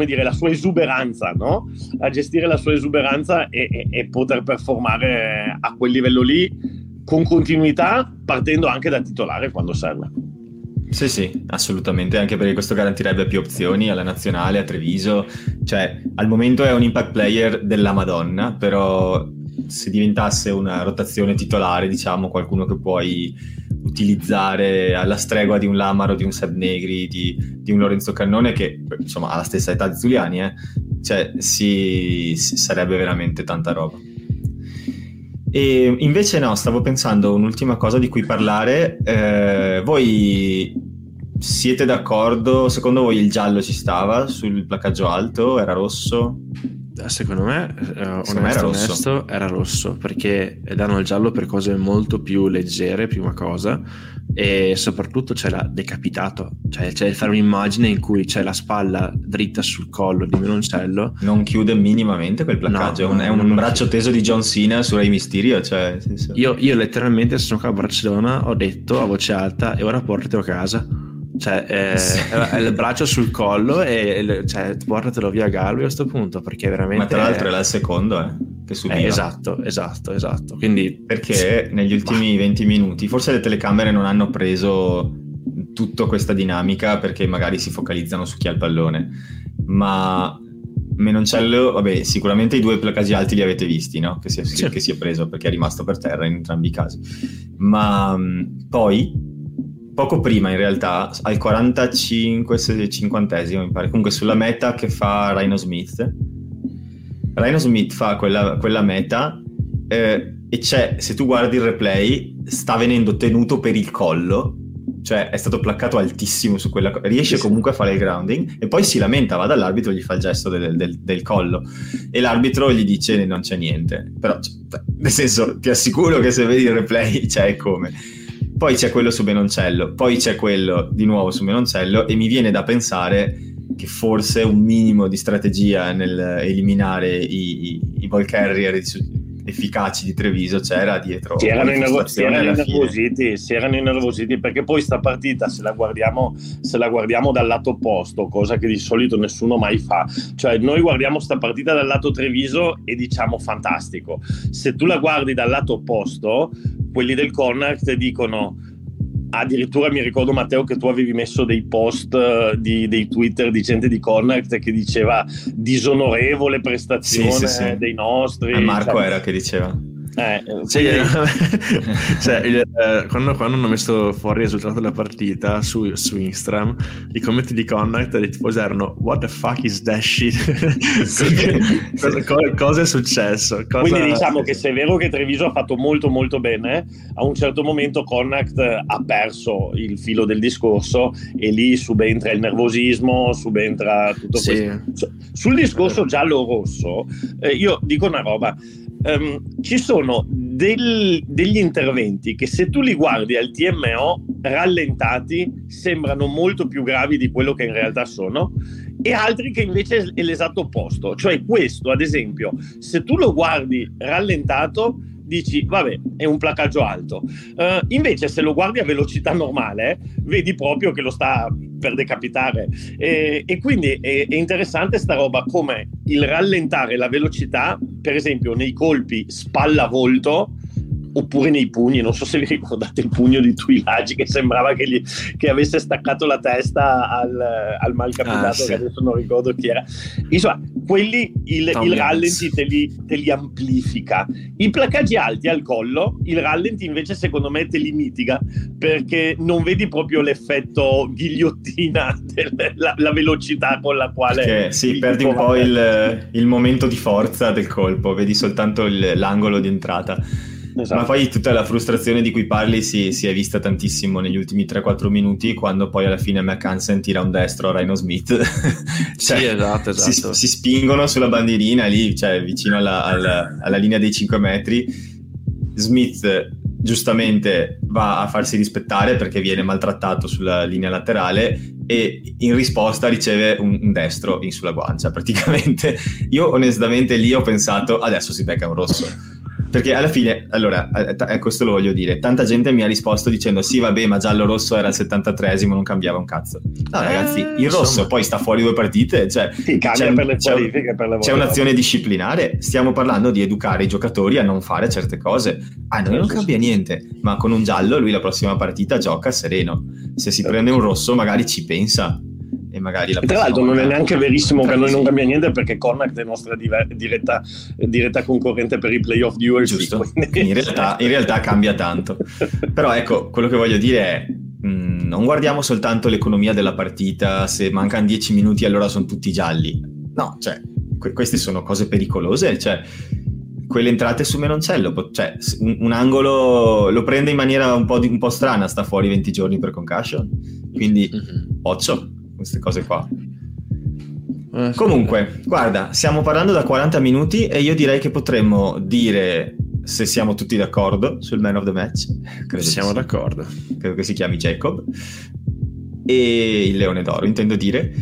dire, la sua esuberanza, no? A gestire la sua esuberanza e, e, e poter performare a quel livello lì con continuità, partendo anche da titolare quando serve. Sì, sì, assolutamente, anche perché questo garantirebbe più opzioni alla nazionale, a Treviso, cioè al momento è un impact player della Madonna, però se diventasse una rotazione titolare, diciamo, qualcuno che puoi utilizzare alla stregua di un Lamaro, di un Seb Negri, di, di un Lorenzo Cannone che insomma ha la stessa età di Zuliani, eh? cioè si, si sarebbe veramente tanta roba. E invece no, stavo pensando un'ultima cosa di cui parlare. Eh, voi siete d'accordo? Secondo voi il giallo ci stava sul placaggio alto? Era rosso? Secondo me, eh, onesto, me era, rosso. Onesto, era rosso perché danno il giallo per cose molto più leggere, prima cosa, e soprattutto c'è la decapitato, cioè c'è fare un'immagine in cui c'è la spalla dritta sul collo di Menoncello. Non chiude minimamente quel placaggio, no, è un, è un braccio teso di John Cena su Rey Mysterio. Cioè, io, io letteralmente sono qua a Barcellona, ho detto a voce alta e ora portatelo a casa cioè, eh, sì. è il braccio sul collo e cioè, portatelo via Galway a questo punto perché veramente. Ma tra l'altro era il secondo, eh, che subiva. Eh, esatto, esatto, esatto. Quindi, perché negli ultimi 20 minuti, forse le telecamere non hanno preso tutta questa dinamica perché magari si focalizzano su chi ha il pallone, ma Menoncello, vabbè, sicuramente i due placaggi alti li avete visti, no? Che si, è, sì. che si è preso perché è rimasto per terra in entrambi i casi. Ma poi poco prima in realtà, al 45 50 mi pare, comunque sulla meta che fa Rhino Smith. Rhino Smith fa quella, quella meta eh, e c'è, se tu guardi il replay, sta venendo tenuto per il collo, cioè è stato placcato altissimo su quella cosa, riesce comunque a fare il grounding e poi si lamenta, va dall'arbitro e gli fa il gesto del, del, del collo. E l'arbitro gli dice non c'è niente, però cioè, nel senso ti assicuro che se vedi il replay c'è come poi c'è quello su Menoncello, poi c'è quello di nuovo su Menoncello e mi viene da pensare che forse un minimo di strategia nel eliminare i, i, i ball carrier efficaci di Treviso c'era dietro. Si erano, innervo- si erano innervositi, si erano innervositi perché poi sta partita, se la, guardiamo, se la guardiamo dal lato opposto, cosa che di solito nessuno mai fa, cioè noi guardiamo sta partita dal lato Treviso e diciamo fantastico. Se tu la guardi dal lato opposto, quelli del Connacht dicono addirittura mi ricordo Matteo che tu avevi messo dei post uh, di, dei Twitter di gente di Connacht che diceva disonorevole prestazione sì, sì, sì. dei nostri. A Marco cioè, era che diceva. Eh, sì, quindi... cioè, il, eh, quando, quando, hanno messo fuori il risultato della partita su, su Instagram, i commenti di Connect erano What the fuck is that shit? cosa, cosa, cosa, è successo? Cosa... Quindi diciamo che se è vero che Treviso ha fatto molto molto bene, a un certo momento Connect ha perso il filo del discorso e lì subentra il nervosismo, subentra tutto sì. questo. Sul discorso giallo-rosso, eh, io dico una roba um, ci sono del, degli interventi che se tu li guardi al TMO rallentati sembrano molto più gravi di quello che in realtà sono e altri che invece è l'esatto opposto. Cioè questo, ad esempio, se tu lo guardi rallentato dici vabbè è un placaggio alto. Uh, invece se lo guardi a velocità normale vedi proprio che lo sta per decapitare. E, e quindi è, è, interessante sta roba come il rallentare la velocità per esempio nei colpi spalla volto oppure nei pugni, non so se vi ricordate il pugno di Tuilagi che sembrava che, gli, che avesse staccato la testa al, al malcapitato, ah, sì. che adesso non ricordo chi era. Insomma, quelli il, il rallenti te li, te li, amplifica. I placaggi alti al collo, il rallenti invece secondo me te li mitiga perché non vedi proprio l'effetto ghigliottina, della, la velocità con la quale... Perché, sì, perdi un po' il, il, momento di forza del colpo, vedi soltanto il, l'angolo di entrata. Esatto. Ma poi tutta la frustrazione di cui parli si, si è vista tantissimo negli ultimi 3-4 minuti quando poi alla fine McHansen tira un destro a Rhino Smith. cioè, sì, esatto, esatto. Si, si, spingono sulla bandierina lì, cioè vicino alla, alla, alla linea dei 5 metri. Smith giustamente va a farsi rispettare perché viene maltrattato sulla linea laterale e in risposta riceve un, un destro in sulla guancia praticamente. Io onestamente lì ho pensato adesso si becca un rosso perché alla fine, allora, eh, eh, questo lo voglio dire, tanta gente mi ha risposto dicendo sì vabbè ma giallo-rosso era il 73esimo, non cambiava un cazzo. No ragazzi, il rosso insomma. poi sta fuori due partite, cioè, sì, c'è, per le qualifiche, per le c'è un'azione disciplinare, stiamo parlando di educare i giocatori a non fare certe cose. A noi non cambia niente, ma con un giallo lui la prossima partita gioca sereno. Se si prende un rosso magari ci pensa e magari la e tra l'altro non è neanche verissimo che a noi non cambia niente perché Connacht è nostra diretta, diretta concorrente per i playoff di UFC giusto. in realtà, in realtà cambia tanto. Però ecco quello che voglio dire è mh, mm, non guardiamo soltanto l'economia della partita se mancano 10 minuti allora sono tutti gialli. No cioè que- queste sono cose pericolose cioè quelle entrate su Menoncello, cioè un, un, angolo lo prende in maniera un po', di, un po', strana, sta fuori 20 giorni per concussion, quindi mm-hmm. occhio, queste cose qua. Eh, Comunque, guarda, stiamo parlando da 40 minuti e io direi che potremmo dire se siamo tutti d'accordo sul man of the match. Credo siamo d'accordo. Credo che si chiami Jacob. E il leone d'oro, intendo dire.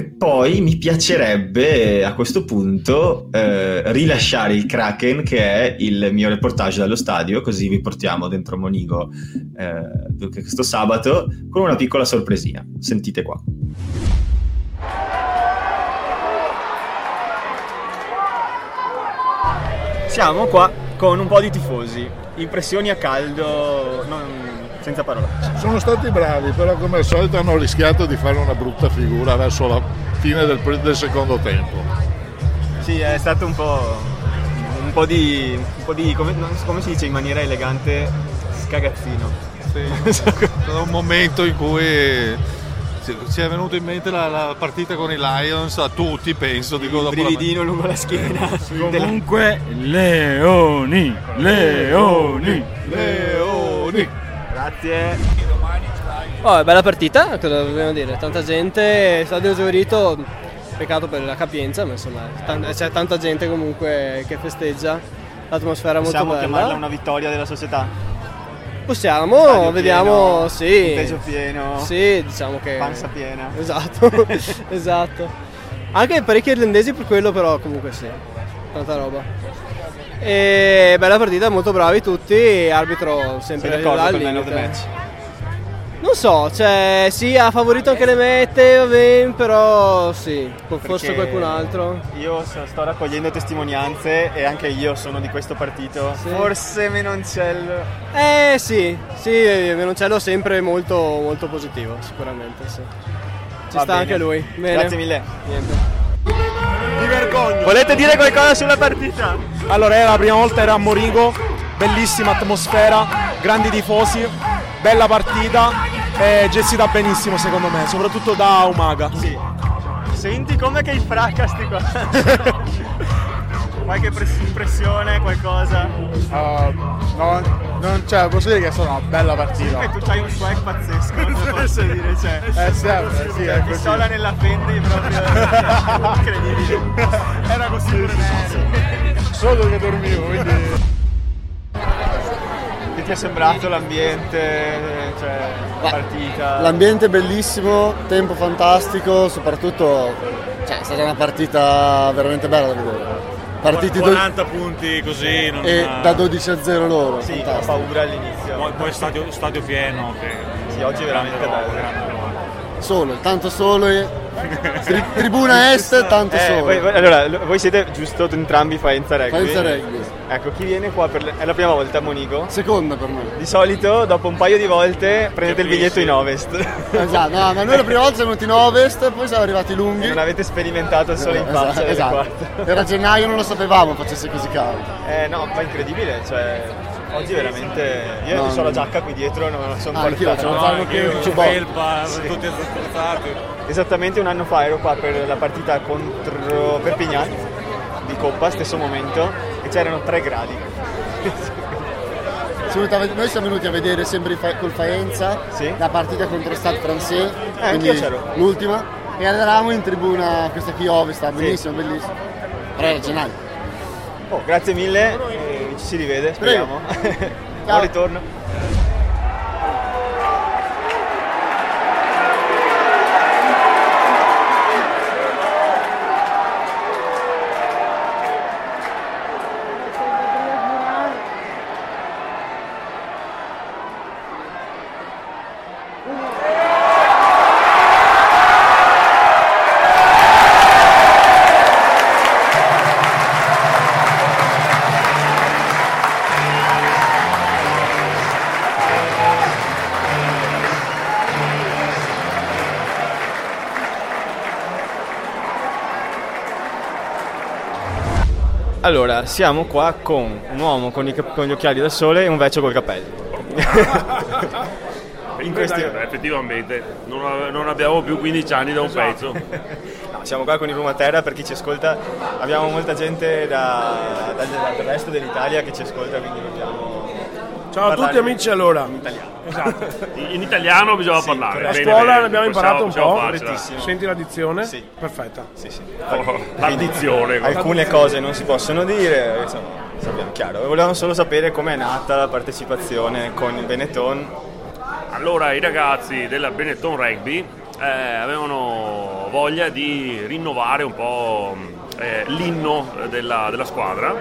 E poi mi piacerebbe a questo punto eh, rilasciare il Kraken, che è il mio reportage dallo stadio, così vi portiamo dentro Monigo eh, questo sabato con una piccola sorpresina. Sentite qua. Siamo qua con un po' di tifosi, impressioni a caldo, non, senza parole. Sono stati bravi, però come al solito hanno rischiato di fare una brutta figura verso la fine del, del secondo tempo. Sì, è stato un po', un po' di, un po di come, come, si dice in maniera elegante, scagazzino. Sì, stato un momento in cui ci è venuto in mente la, la, partita con i Lions a tutti, penso. Dico, il brividino la... lungo la schiena. Comunque, Leoni, Leoni, Leoni. Grazie. Oh, bella partita, cosa dobbiamo dire? Tanta gente, stadio esaurito, peccato per la capienza, ma insomma c'è tanta gente comunque che festeggia, l'atmosfera Possiamo molto bella. Possiamo chiamarla una vittoria della società? Possiamo, Stadio vediamo, pieno, sì. Peso pieno. Sì, diciamo che... Panza piena. Esatto, esatto. Anche parecchi irlandesi per quello, però comunque sì, tanta roba. E bella partita, molto bravi tutti, arbitro sempre Sei d'accordo con il match? Non so, cioè sì, ha favorito anche le mete, va bene, però sì, forse qualcun altro. Io sto raccogliendo testimonianze e anche io sono di questo partito. Sì. Forse Menoncello. Eh sì, sì, Menoncello sempre molto, molto positivo, sicuramente, sì. Ci va sta bene. anche lui. Bene. Grazie mille. Niente. Mi vergogno. Volete dire qualcosa sulla partita? Allora, è la prima volta era a Morigo, bellissima atmosfera, grandi tifosi bella partita e gestita benissimo secondo me, soprattutto da Umaga. Sì. Senti come che i fracasti qua. Qualche impressione, qualcosa? Uh, no, non cioè, posso dire che è stata una bella partita. Sì, tu c'hai un swag pazzesco, posso dire, cioè. Eh sempre, sì, è così. Pistola nella Fendi proprio incredibile. Era così pure Solo che dormivo, quindi ti è sembrato l'ambiente, cioè la partita? L'ambiente è bellissimo, tempo fantastico, soprattutto cioè, è stata una partita veramente bella da vedere. Partiti 40 do... punti così non e ha... da 12 a 0 loro. Sì, ho paura all'inizio. Poi, poi stadio, stadio, pieno. Che... Sì, oggi è veramente bello. Solo, tanto solo e Tri- tribuna Est, tanto eh, solo. Voi, allora, voi siete giusto entrambi Faenza Rugby? Faenza Rugby. Ecco, chi viene qua per le... è la prima volta a Monico? Seconda per me. Di solito, dopo un paio di volte, prendete il biglietto in Ovest. Esatto, no, ma noi la prima volta siamo venuti in Ovest, poi siamo arrivati lunghi. Non avete sperimentato solo in faccia. Esatto. esatto. Era gennaio, non lo sapevamo facesse così caldo. Eh no, ma incredibile, cioè Oggi veramente. Io no, ho la giacca qui dietro, non la sono ah, portata. No, no, che c'è felpa, sì. tutti sforzati. Esattamente un anno fa ero qua per la partita contro Perpignan di Coppa, stesso momento, e c'erano 3 gradi. Noi siamo venuti a vedere sempre col Faenza sì? la partita contro Stade Francais, eh, l'ultima, e eravamo in tribuna, questa qui ovest, bellissima, sì. bellissima. Però era gennaio. Oh, grazie mille, ci si rivede, speriamo. Buon ritorno. Allora, siamo qua con un uomo con, i con gli occhiali da sole e un vecchio col cappello. In questi... effettivamente non, non abbiamo più 15 anni da un pezzo. No, siamo qua con il Rumatera, per chi ci ascolta abbiamo molta gente da- da- dal resto dell'Italia che ci ascolta, quindi dobbiamo... Ciao a tutti amici allora. In italiano. Esatto. In italiano bisogna parlare. A scuola bene, ne abbiamo possiamo- imparato un possiamo po'. farcela. Senti la dizione? Perfetta. Sì, sì. Oh, l'addizione. Alcune cose non si possono dire, insomma, sappiamo chiaro. Volevamo solo sapere com'è nata la partecipazione con il Benetton. Allora, i ragazzi della Benetton Rugby eh, avevano voglia di rinnovare un po' eh, l'inno della, della squadra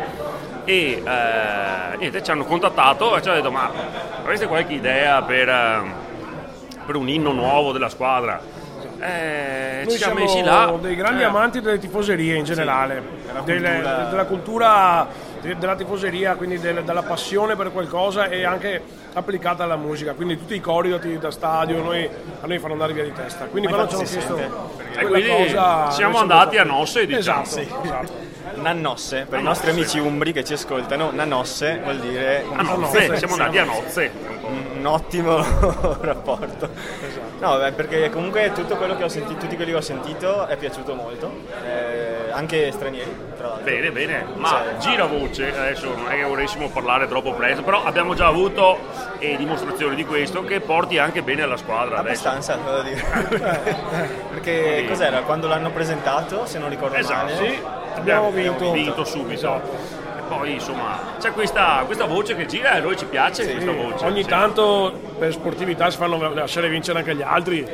e eh, niente, ci hanno contattato e ci hanno detto ma avreste qualche idea per, eh, per un inno nuovo della squadra? Eh, Noi ci siamo messi là. dei grandi Eh, amanti delle tifoserie in generale, delle- cultura- della cultura della tifoseria, quindi del- della passione per qualcosa e anche applicata alla musica. Quindi tutti i cori dati da stadio noi, a noi fanno andare via di testa. Quindi Ma quando ci hanno chiesto E quindi cosa, siamo andati a Nosse, diciamo. Esatto, esatto. Nannosse, per i nostri amici umbri che ci ascoltano, Nannosse vuol dire A nozze, siamo andati a nozze. un, ottimo rapporto. No, beh, perché comunque tutto quello che ho sentito, tutti quelli che ho sentito è piaciuto molto, eh, anche stranieri, tra l'altro. Bene, bene, ma Cioè- gira voce, adesso non è che volessimo parlare troppo presto, però abbiamo già avuto eh, dimostrazioni di questo che porti anche bene alla squadra adesso. Abbastanza, devo dire. perché cos'era? Quando l'hanno presentato, se non ricordo Esatto, male. sì, abbiamo vinto. vinto subito. E poi insomma c'è questa, questa voce che gira e a noi ci piace questa voce. Ogni sì. tanto per sportività si fanno lasciare vincere anche gli altri,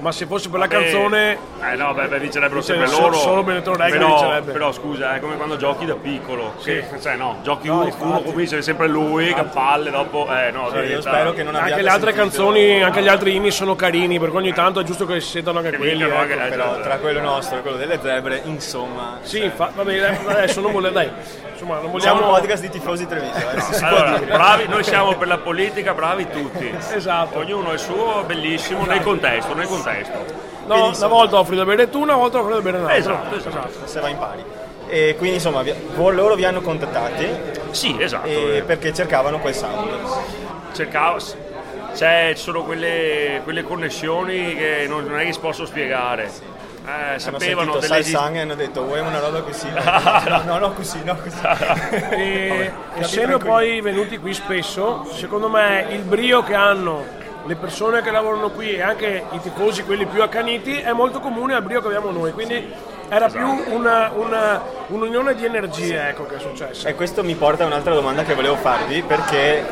ma se fosse per la Vabbè, canzone Eh no, beh, beh, vincerebbero Vince sempre solo- loro. solo Benetton Rugby però, vincerebbe. però scusa, è come quando giochi da piccolo. Sì. Che, cioè no, giochi No, uno, infatti. uno comincia sempre lui, che palle, dopo. Eh no, io diventa- spero che non anche le altre canzoni, anche gli altri inni sono carini, perché ogni tanto è giusto che si sentano anche quelli. vincano ecco. anche- eh, Però tra quello nostro e quello delle zebre, insomma, Sì, fa- va bene, adesso non volevo, dai, insomma, non siamo un vogliamo... podcast di tifosi Treviso, eh, Allora, bravi, noi siamo per la politica, bravi tutti. Esatto. Ognuno è suo, bellissimo, nel contesto, nel contesto. No, una volta offri da bere tu, una volta offri da bere un altro. Esatto, esatto. se va in pari. E quindi insomma vi- loro vi hanno contattati Sì, esatto. e eh. perché cercavano quel sound. cercavo c'è, ci sono quelle, quelle connessioni che non, non è che si possono spiegare eh, Hanno sapevano sentito delle Sai Sang e hanno detto vuoi una roba così? no, no, no, così, no, così. E Vabbè, essendo poi venuti qui spesso, secondo me il brio che hanno le persone che lavorano qui e anche i tifosi, quelli più accaniti, è molto comune al brio che abbiamo noi. Quindi era più una- una- un'unione di energie ecco, che è successa. E questo mi porta a un'altra domanda che volevo farvi perché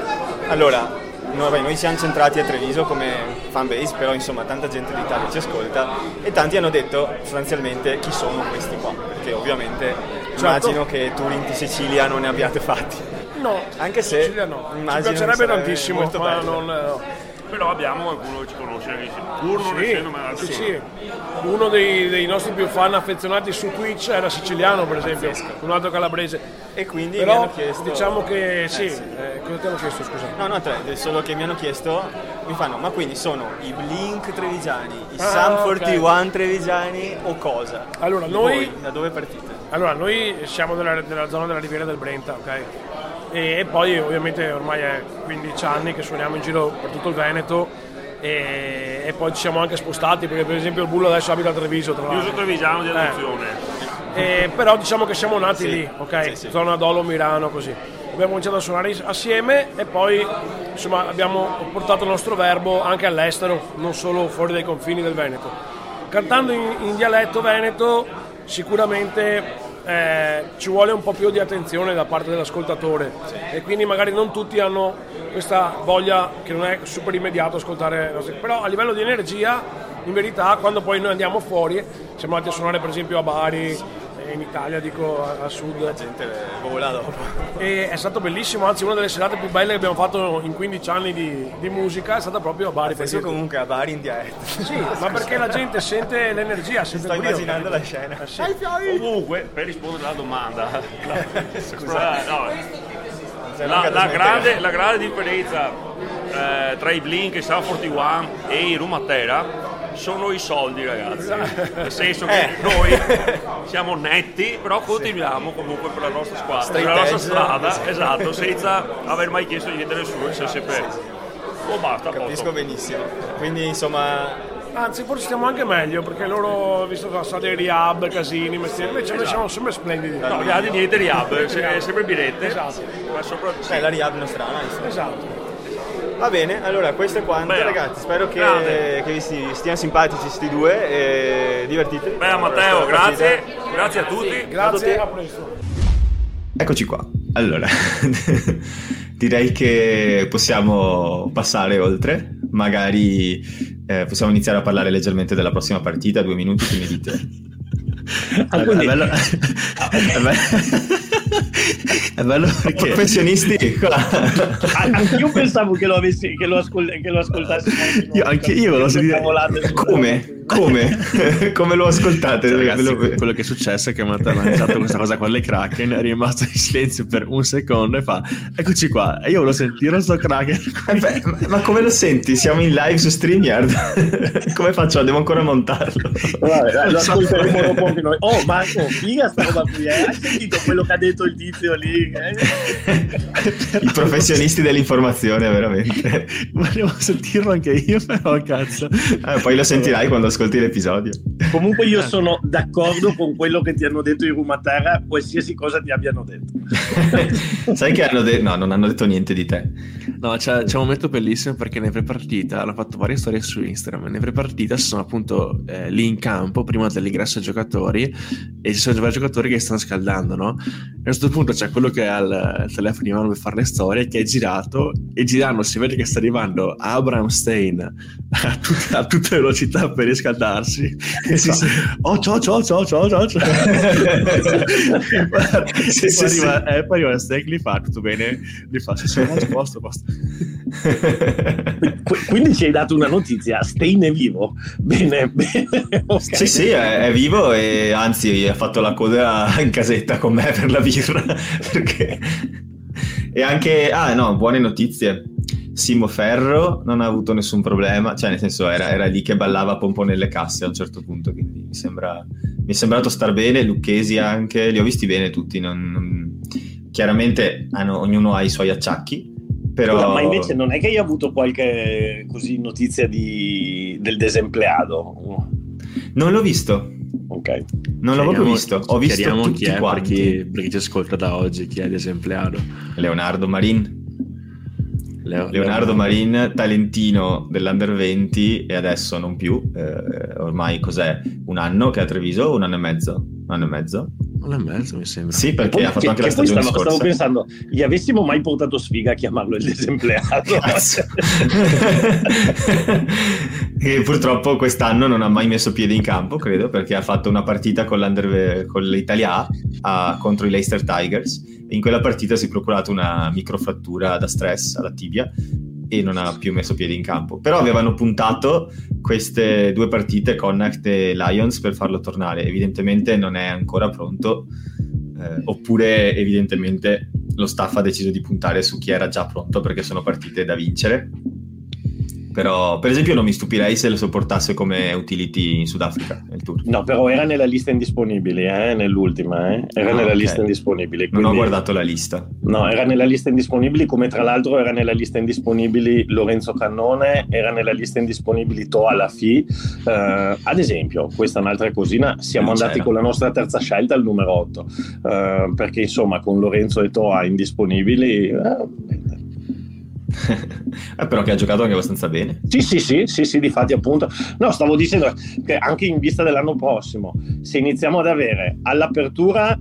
allora noi, vabbè, noi siamo centrati a Treviso come fanbase, però insomma tanta gente d'Italia ci ascolta e tanti hanno detto sostanzialmente chi sono questi qua, perché ovviamente Certo. immagino che tour in Sicilia non ne abbiate fatti. No, Anche se Sicilia no. Ci piacerebbe tantissimo, molto ma bello. non... no. Però abbiamo qualcuno che ci conosce che pur non Sì, essendo mai sì, sì. Uno dei, dei nostri più fan affezionati su Twitch era siciliano, per esempio, un altro calabrese. E quindi mi Però hanno chiesto diciamo che sì, Eh, sì. eh, cosa ti hanno chiesto scusa? No, no, tre, solo che mi hanno chiesto, mi fanno, ma quindi sono i Blink trevigiani, i Ah, Sam ok. 41 trevigiani o cosa? Allora, noi- voi, da dove partite? Allora, noi siamo nella, nella zona della Riviera del Brenta, ok? E, e poi ovviamente ormai è 15 anni che suoniamo in giro per tutto il Veneto e, e poi ci siamo anche spostati perché per esempio il Bullo adesso abita a Treviso tra Io l'altro. sono trevigiano di Eh. adozione. Eh, però diciamo che siamo nati Sì, lì, ok? sì, sì. Zona Dolo, Milano, così. Abbiamo cominciato a suonare assieme e poi insomma abbiamo portato il nostro verbo anche all'estero, non solo fuori dai confini del Veneto. Cantando in, in dialetto veneto sicuramente eh, ci vuole un po' più di attenzione da parte dell'ascoltatore. E quindi magari non tutti hanno questa voglia che non è super immediato ascoltare, però a livello di energia in verità quando poi noi andiamo fuori, siamo andati a suonare per esempio a Bari, in Italia dico a, a sud, La gente vola dopo. e è stato bellissimo, anzi una delle serate più belle che abbiamo fatto in 15 anni di, di musica è stata proprio a Bari. Penso comunque a Bari in dialetto. Sì, ma perché la gente sente l'energia, sente Sto brio, immaginando capito? la scena. Eh sì. Comunque, per rispondere alla domanda, la, no, Sei la- la grande, la grande differenza eh, tra i Blink, i Sound 41 e i Rumatera sono i soldi, ragazzi. Nel senso che noi siamo netti, però continuiamo comunque per la nostra squadra, per la nostra strada, esatto, senza aver mai chiesto niente a nessuno, siamo sempre. Oh, basta, Capisco posto. benissimo. Quindi insomma Anzi, forse stiamo anche meglio perché loro, visto che sono stati rehab, casini, mestieri, invece noi siamo sempre splendidi. No, gli altri niente rehab, se- sempre birette. Esatto. Ma sopra... eh, la rehab nostrana. insomma. Esatto. Va bene, allora questo è quanto Beh, ragazzi. Spero che, che vi sti- stiano simpatici sti due e divertitevi. Beh, Matteo, grazie, grazie a tutti. Grazie, a presto. Eccoci qua. Allora, direi che possiamo passare oltre. Magari eh, possiamo iniziare a parlare leggermente della prossima partita. Due minuti, che ne dite? Ah, quindi- È bello, è bello, è bello perché professionisti qua. Ah, Anch'io pensavo che lo, avessi, che lo, ascol- che lo ascoltassi. Io, anche io volevo sentire come come come lo ascoltate Cioè, ragazzi, lo- quello che è successo è che Matteo ha lanciato questa cosa con le Kraken, è rimasto in silenzio per un secondo e fa: Eccoci qua. E io volevo sentire sto Kraken. Eh beh, ma, ma come lo senti? Siamo in live su StreamYard. come faccio? Devo ancora montarlo. Vabbè, dai, lo ascolteremo dopo anche noi. Oh, Marco, figa sta roba qui, eh? Hai sentito quello che ha detto il tizio lì? eh? I professionisti dell'informazione, veramente. Volevo sentirlo anche io, però cazzo. Eh, poi lo sentirai quando ascolti l'episodio. Comunque io sono d'accordo con quello che ti hanno detto i Rumatara, qualsiasi cosa ti abbiano detto. Sai che hanno detto... No, non hanno detto niente di te. No, c'è, c'è un momento bellissimo perché nel pre-partita hanno fatto varie storie su Instagram. Nel pre-partita sono appunto eh, lì in campo prima dell'ingresso ai giocatori e ci sono vari giocatori che stanno scaldando, no? E a questo punto c'è quello che ha il, telefono in mano per fare le storie che è girato e girando si vede che sta arrivando Abraham Stein a, tut- a tutta velocità per riscaldarsi. E Sì, fa, sì. Oh, ciao, ciao, ciao, ciao, ciao. ciao. Sì, e sì, poi arriva, sì. e poi arriva Stein che li fa tutto bene, li fa, sì, sì, posto, posto, posto. Qu- Quindi ci hai dato una notizia, Stein è vivo. Bene, bene. ok. Sì, sì, è, è vivo e anzi ha fatto la coda in casetta con me per la birra. Perché... E anche... Ah, no, buone notizie. Simo Ferro non ha avuto nessun problema, cioè nel senso era, era lì che ballava pompo nelle casse a un certo punto, quindi mi, sembra, mi è sembrato star bene, Lucchesi anche, li ho visti bene tutti, non- non- chiaramente hanno- ognuno ha i suoi acciacchi, però... Scusa, ma invece non è che hai avuto qualche così notizia di, del desempleado? Non l'ho visto, Ok. non l'ho proprio visto, ho visto tutti chi è per chi, per chi ci ascolta da oggi, chi è l'esemplario. Leonardo Marin. Leo- Leonardo Marin, talentino dell'Under 20 e adesso non più, eh, ormai cos'è? Un anno che è a Treviso? Un anno e mezzo? Un anno e mezzo? Un anno e mezzo mi sembra. Sì, perché Poi- ha fatto che- anche la che poi stagione stavo, scorsa. stavo pensando, gli avessimo mai portato sfiga a chiamarlo il desempleato? Cazzo. e purtroppo quest'anno non ha mai messo piede in campo, credo, perché ha fatto una partita con, con l'Italia A contro i Leicester Tigers in quella partita si è procurato una microfrattura da stress alla tibia e non ha più messo piede in campo. Però avevano puntato queste due partite, Connacht e Lions, per farlo tornare. Evidentemente non è ancora pronto, eh, oppure evidentemente lo staff ha deciso di puntare su chi era già pronto perché sono partite da vincere. Però, per esempio, non mi stupirei se lo sopportasse come utility in Sudafrica nel tour. No, però era nella lista indisponibili, eh, nell'ultima, eh. Era Ah, nella ok. lista indisponibili. Non ho quindi- guardato la lista. No, era nella lista indisponibili, come tra l'altro era nella lista indisponibili Lorenzo Cannone, era nella lista indisponibili Toa Lafi. Eh, ad esempio, questa è un'altra cosina, siamo Non andati c'era. con la nostra terza scelta al numero 8, eh, perché insomma con Lorenzo e Toa indisponibili... eh, Eh, però che ha giocato anche abbastanza bene. sì, sì, sì, sì, sì, difatti appunto. No, stavo dicendo che anche in vista dell'anno prossimo, se iniziamo ad avere all'apertura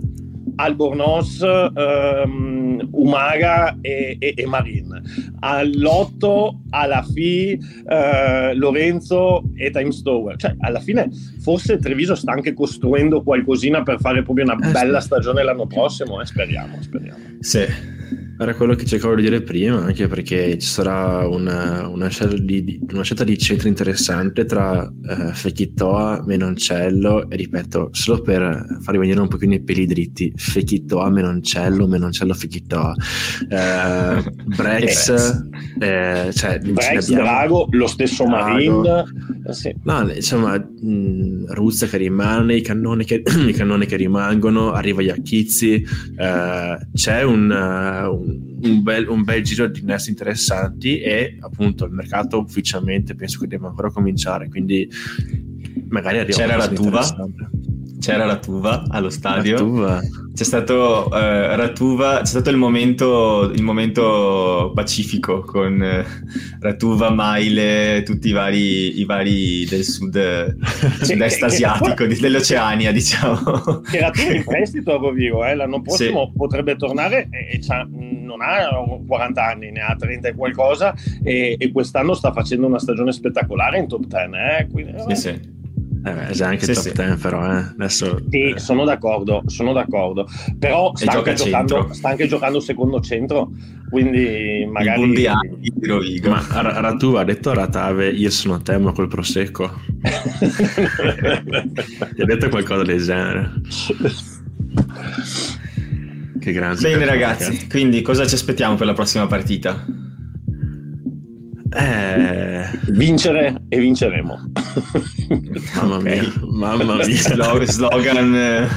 Albornoz, ehm, Umaga e, e- e Marin, all'otto alla FI eh, Lorenzo e Time Stower. Cioè, alla fine forse Treviso sta anche costruendo qualcosina per fare proprio una Eh, bella stagione l'anno prossimo, eh? speriamo, speriamo. Sì. Era quello che cercavo di dire prima, anche perché ci sarà una, una, scelta, di, una scelta, di, centro interessante tra eh, Fekitoa, Menoncello e ripeto, solo per farvi venire un pochino i peli dritti, Fekitoa, Menoncello, Menoncello, Fekitoa. Eh, Brex, eh, cioè, Brex, Drago, lo stesso Marin. Sì. No, insomma, mh, Ruzza che rimane, i cannoni che, i cannoni che rimangono, arriva Iachizzi, eh, c'è un, uh, un, bel, un, bel, giro di innesti interessanti e appunto il mercato ufficialmente penso che debba ancora cominciare, quindi magari arriva C'era la tuva? C'era la tuva allo stadio? La tuva c'è stato, uh, Ratuva, c'è stato il momento, il momento pacifico con uh, Ratuva, Maile, tutti i vari, i vari del sud, sud-est asiatico, che, dell'Oceania, diciamo. Che Ratuva in prestito a Rovigo, eh? l'anno prossimo sì. potrebbe tornare e, e non ha 40 anni, ne ha 30 e qualcosa e, e, quest'anno sta facendo una stagione spettacolare in top 10. Eh? Quindi, sì, sì. Eh, è anche sì, top sì. 10 però eh. Adesso... Sì, sono d'accordo, sono d'accordo. Però sta anche, giocando, sta anche, giocando, secondo centro, quindi magari... di Rovigo. Ma Ratu ha detto a Ratave, io sono a te ma col prosecco. Ti ha detto qualcosa del genere. che grande. Bene ragazzi, quindi cosa ci aspettiamo per la prossima partita? Eh... Vincere e vinceremo. Mamma mia, mamma mia. slogan eh,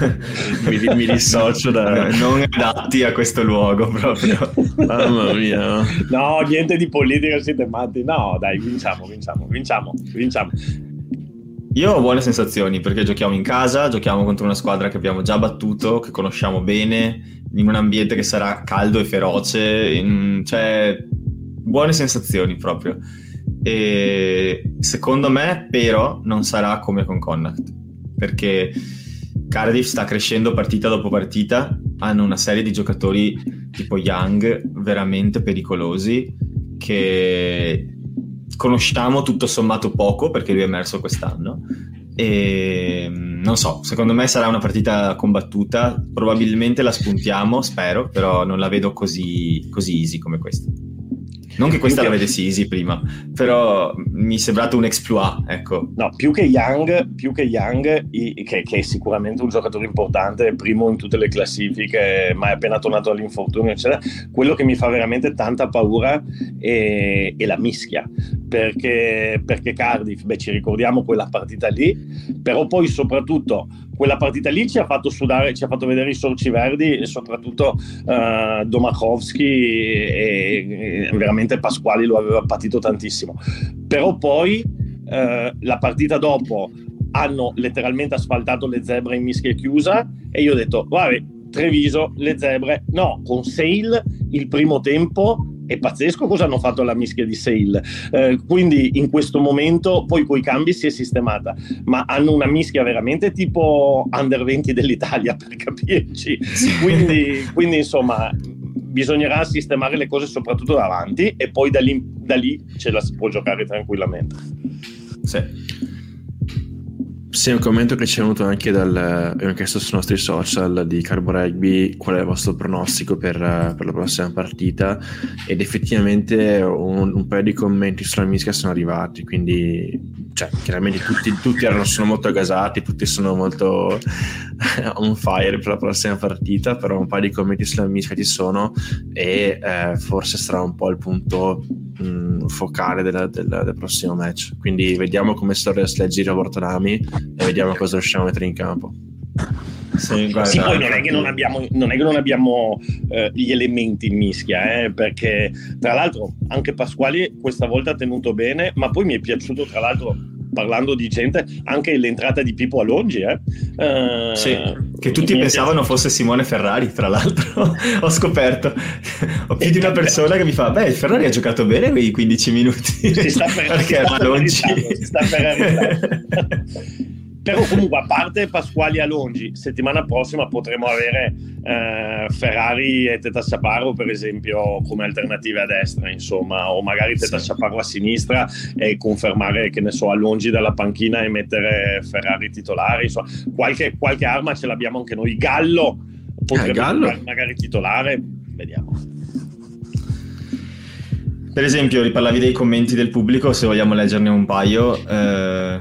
mi, mi dissocio da... Non adatti a questo luogo proprio. Mamma mia. No, niente di politica, siete matti. No, dai, vinciamo, vinciamo, vinciamo, vinciamo. Io ho buone sensazioni perché giochiamo in casa, giochiamo contro una squadra che abbiamo già battuto, che conosciamo bene, in un ambiente che sarà caldo e feroce, in, cioè buone sensazioni proprio. E secondo me, però, non sarà come con Connacht perché Cardiff sta crescendo partita dopo partita. Hanno una serie di giocatori tipo Young veramente pericolosi che conosciamo tutto sommato poco perché lui è emerso quest'anno. E non so, secondo me sarà una partita combattuta. Probabilmente la spuntiamo, spero, però non la vedo così, così easy come questa. Non che questa la vedessi easy prima, però mi è sembrato un exploit, ecco. No, più che Young, più che, Young che, che, è sicuramente un giocatore importante, primo in tutte le classifiche, ma è appena tornato dall'infortunio, eccetera, quello che mi fa veramente tanta paura è, è la mischia, perché, perché Cardiff, beh, ci ricordiamo quella partita lì, però poi soprattutto quella partita lì ci ha fatto sudare, ci ha fatto vedere i sorci verdi e soprattutto uh, Domachowski e, e, veramente Pasquali lo aveva patito tantissimo. Però poi uh, la partita dopo hanno letteralmente asfaltato le zebre in mischia chiusa e io ho detto, guarda, Treviso, le zebre, no, con Sale il primo tempo è pazzesco cosa hanno fatto alla mischia di Sale. Eh, quindi in questo momento poi coi cambi si è sistemata, ma hanno una mischia veramente tipo under 20 dell'Italia per capirci. Quindi, quindi insomma bisognerà sistemare le cose soprattutto davanti e poi da lì, da lì ce la si può giocare tranquillamente. Sì. Sì, un commento che ci è venuto anche dal. Abbiamo chiesto sui nostri social di Carbo Rugby qual è il vostro pronostico per, per la prossima partita. Ed effettivamente un, un, paio di commenti sulla mischia sono arrivati. Quindi, cioè, chiaramente tutti, tutti erano, sono molto gasati, tutti sono molto on fire per la prossima partita. Però un paio di commenti sulla mischia ci sono, e eh, forse sarà un po' il punto mh, focale della, della, del prossimo match. Quindi, vediamo come storia legge a Bortonami e vediamo cosa riusciamo a mettere in campo. Sì, guarda, sì, poi non è che non abbiamo, non è che non abbiamo eh, gli elementi in mischia, eh, perché tra l'altro anche Pasquali questa volta ha tenuto bene, ma poi mi è piaciuto tra l'altro parlando di gente, anche l'entrata di Pippo Alongi. Eh. Uh, sì, che tutti pensavano fosse Simone Ferrari, tra l'altro. Ho scoperto, ho più di una persona che mi fa, beh, Ferrari ha giocato bene quei 15 minuti. Si sta per, Perché si sta Alongi... si sta per però comunque a parte Pasquali Alongi settimana prossima potremo avere eh, Ferrari e Teta Chaparro per esempio come alternative a destra insomma o magari Teta sì. Chaparro a sinistra e confermare che ne so Alongi dalla panchina e mettere Ferrari titolari insomma qualche, qualche arma ce l'abbiamo anche noi Gallo potrebbe eh, Gallo. magari titolare vediamo Per esempio, riparlavi dei commenti del pubblico, se vogliamo leggerne un paio. Eh,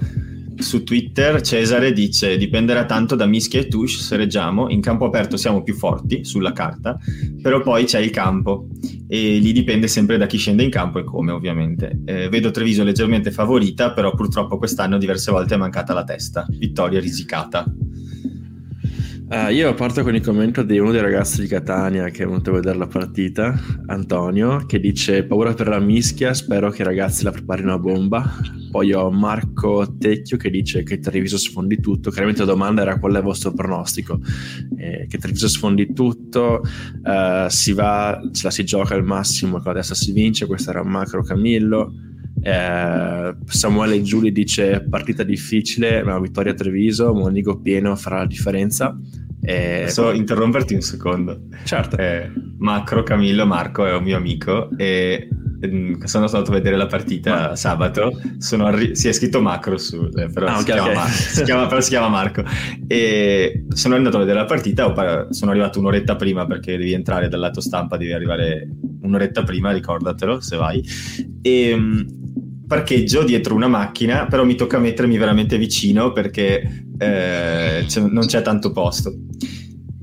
su Twitter Cesare dice dipenderà tanto da Mischia e Touche se reggiamo, in campo aperto siamo più forti sulla carta, però poi c'è il campo e lì dipende sempre da chi scende in campo e come ovviamente. Eh, vedo Treviso leggermente favorita, però purtroppo quest'anno diverse volte è mancata la testa, vittoria risicata. Uh, io parto con il commento di uno dei ragazzi di Catania che è venuto a vedere la partita, Antonio, che dice paura per la mischia, spero che i ragazzi la preparino a bomba. Poi ho Marco Tecchio che dice che Treviso sfondi tutto. Chiaramente la domanda era qual è il vostro pronostico. Eh, che Treviso sfondi tutto, uh, si va, ce la si gioca al massimo, con la destra si vince, questo era Macro Camillo. Eh, Samuele Giuli dice partita difficile, ma vittoria a Treviso, Monigo pieno farà la differenza. Eh, Posso interromperti un secondo? Certo. Eh, Macro Camillo Marco è un mio amico e mm, sono stato a vedere la partita sabato. Arri- si è scritto Macro su, eh, però, ah, si, okay, chiama okay. Mar- si, chiama, però si chiama Marco. E sono andato a vedere la partita. Sono arrivato un'oretta prima perché devi entrare dal lato stampa, devi arrivare un'oretta prima, ricordatelo se vai. E mm, parcheggio dietro una macchina, però mi tocca mettermi veramente vicino perché eh, c'è, non c'è tanto posto.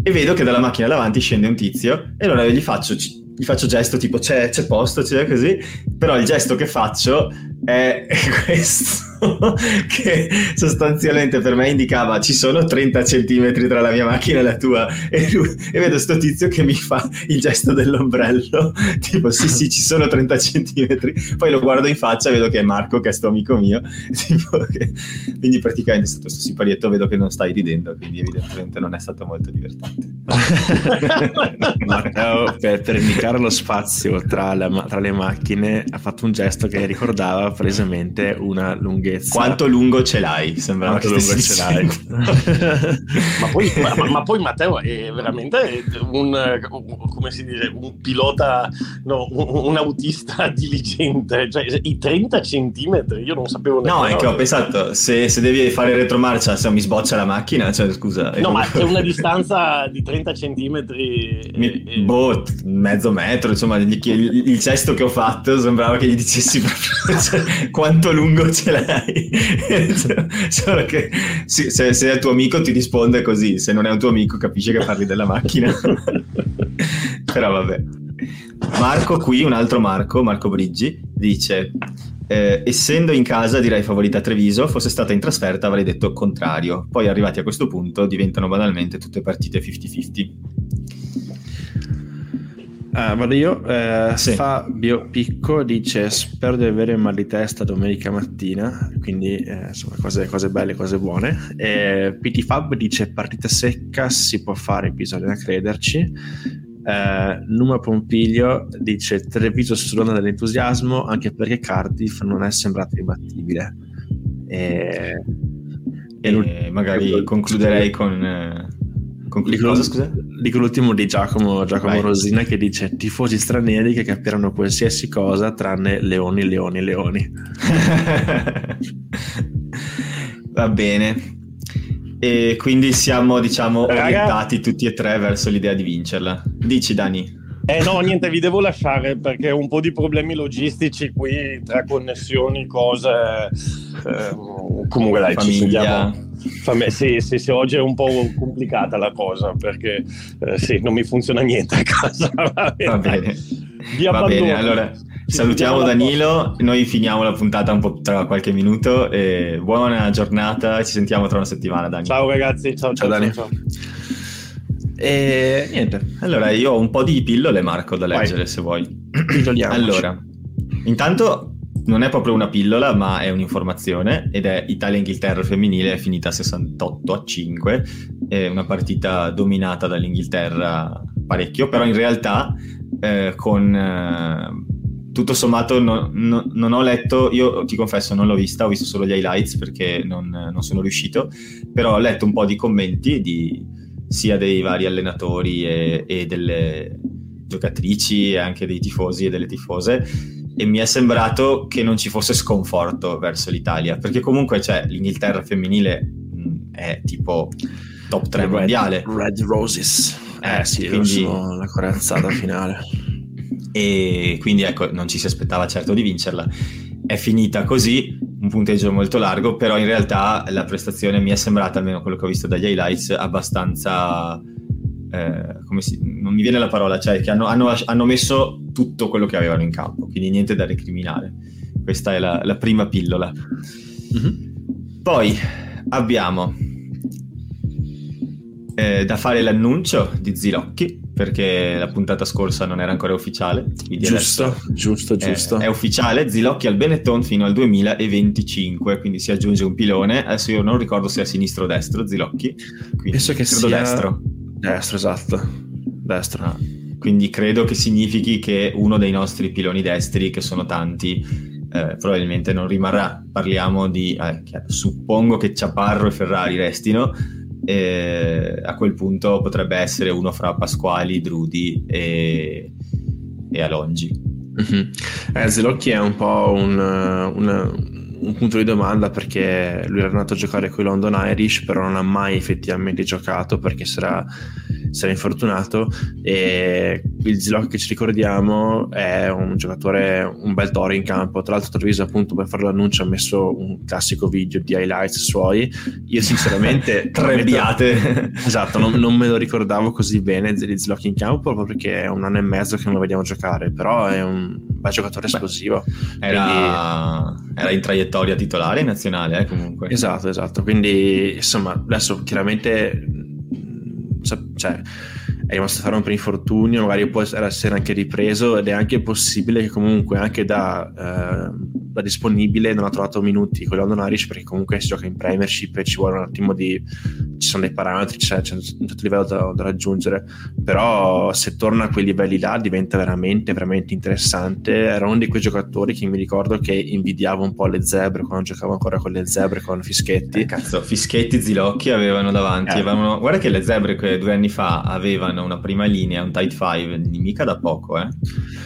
E vedo che dalla macchina davanti scende un tizio e allora gli faccio, gli faccio gesto tipo c'è, c'è posto, c'è così, però il gesto che faccio è questo. che sostanzialmente per me indicava ci sono 30 centimetri tra la mia macchina e la tua. E, lui, e vedo sto tizio che mi fa il gesto dell'ombrello. Tipo sì sì ci sono 30 centimetri. Poi lo guardo in faccia vedo che è Marco che è sto amico mio. Che... quindi praticamente è stato questo siparietto vedo che non stai ridendo quindi evidentemente non è stato molto divertente. Matteo per, per indicare lo spazio tra, la, tra le macchine ha fatto un gesto che ricordava palesemente una lunghezza. Quanto lungo ce l'hai? Sembrava Quanto lungo ce l'hai. ma, poi, ma, ma, poi, Matteo è veramente un, come si dice, un pilota, no, un, un, autista diligente. Cioè, i 30 centimetri, io non sapevo neanche. No, è che ho pensato, se, se devi fare retromarcia, se mi sboccia la macchina, cioè scusa. No, ma è una distanza di 30 centimetri. Mi, e... Boh, mezzo metro, insomma, il, il, il, gesto che ho fatto sembrava che gli dicessi proprio cioè, quanto lungo ce l'hai Solo che se, se, è tuo amico ti risponde così, se non è un tuo amico capisce che parli della macchina. Però vabbè. Marco qui, un altro Marco, Marco Briggi, dice eh, essendo in casa direi favorita Treviso, fosse stata in trasferta avrei detto contrario. Poi arrivati a questo punto diventano banalmente tutte partite 50-50. Ah, vado io. Eh, sì. Fabio Picco dice: Spero di avere mal di testa domenica mattina. Quindi, eh, insomma, cose, cose, belle, cose buone. Eh, PT Fab dice: Partita secca, si può fare, bisogna crederci. Eh, Numa Pompiglio dice: Treviso sull'onda dell'entusiasmo, anche perché Cardiff non è sembrato imbattibile. E, e magari concluderei con eh, Dico, cosa, scusa? Dico l'ultimo di Giacomo, Giacomo Rosina che dice tifosi stranieri che capiranno qualsiasi cosa tranne leoni, leoni, leoni. Va bene. E quindi siamo, diciamo, Raga... orientati tutti e tre verso l'idea di vincerla. Dici, Dani. Eh no, niente, vi devo lasciare perché ho un po' di problemi logistici qui tra connessioni, cose. Eh, comunque dai, Famiglia. ci vediamo Fammi, sì, sì, sì, oggi è un po' complicata la cosa perché eh, sì, non mi funziona niente a casa. Va bene. Va bene. Va bene allora salutiamo Danilo, noi finiamo la puntata un po' tra qualche minuto e buona giornata, ci sentiamo tra una settimana Dani. Ciao ragazzi, ciao ciao, ciao Dani. Ciao. E niente, allora io ho un po' di pillole Marco da leggere Vai. se vuoi. Allora, intanto non è proprio una pillola, ma è un'informazione ed è Italia-Inghilterra femminile è finita 68 a 5, è una partita dominata dall'Inghilterra parecchio, però in realtà eh, con eh, tutto sommato no, no, non ho letto, io ti confesso non l'ho vista, ho visto solo gli highlights perché non, non sono riuscito, però ho letto un po' di commenti di, sia dei vari allenatori e, e delle giocatrici e anche dei tifosi e delle tifose e mi è sembrato che non ci fosse sconforto verso l'Italia, perché comunque cioè, l'Inghilterra femminile mh, è tipo top 3 mondiale. Red Roses. Eh, sì, quindi... la corazzata finale. e quindi ecco non ci si aspettava certo di vincerla. È finita così, un punteggio molto largo, però in realtà la prestazione mi è sembrata, almeno quello che ho visto dagli highlights, abbastanza... Eh, come si, non mi viene la parola, cioè che hanno, hanno, hanno, messo tutto quello che avevano in campo, quindi niente da recriminare. Questa è la, la prima pillola. Mm-hmm. Poi abbiamo eh, da fare l'annuncio di Zilocchi perché la puntata scorsa non era ancora ufficiale. Giusto, giusto, giusto. È, è, ufficiale, Zilocchi al Benetton fino al 2025, quindi si aggiunge un pilone. Adesso io non ricordo se è a sinistro o destro, Zilocchi. Penso che sia destro. Destro, esatto. Destro. Ah, quindi credo che significhi che uno dei nostri piloni destri, che sono tanti, eh, probabilmente non rimarrà. Parliamo di, eh, suppongo che Ciaparro e Ferrari restino, e a quel punto potrebbe essere uno fra Pasquali, Drudi e, e Alongi. Mm-hmm. Eh, Zelocchi è un po' un, un, un, punto di domanda perché lui era andato a giocare con i London Irish, però non ha mai effettivamente giocato perché sarà si era infortunato e il Ziloc che ci ricordiamo è un giocatore un bel toro in campo. Tra l'altro Treviso appunto per fare l'annuncio ha messo un classico video di highlights suoi. Io sinceramente tre biate. Esatto non, non, me lo ricordavo così bene di Ziloc in campo proprio perché è un anno e mezzo che non lo vediamo giocare però è un bel giocatore esplosivo. Beh, era, quindi... era, in traiettoria titolare in nazionale eh, comunque. Esatto esatto. Quindi insomma adesso chiaramente cioè, è rimasto a fare un per infortunio, magari può essere anche ripreso ed è anche possibile che comunque anche da, eh, da disponibile non ha trovato minuti con London Irish perché comunque si gioca in Premiership e ci vuole un attimo di ci sono dei parametri, c'è, c'è un certo livello da, da, raggiungere, però se torna a quei livelli là diventa veramente, veramente interessante. Era uno di quei giocatori che mi ricordo che invidiavo un po' le zebre quando giocavo ancora con le zebre, con Fischetti. Eh, cazzo, Fischetti, Zilocchi avevano davanti, eh. avevano... guarda che le zebre due anni fa avevano una prima linea, un tight five, mica da poco, eh?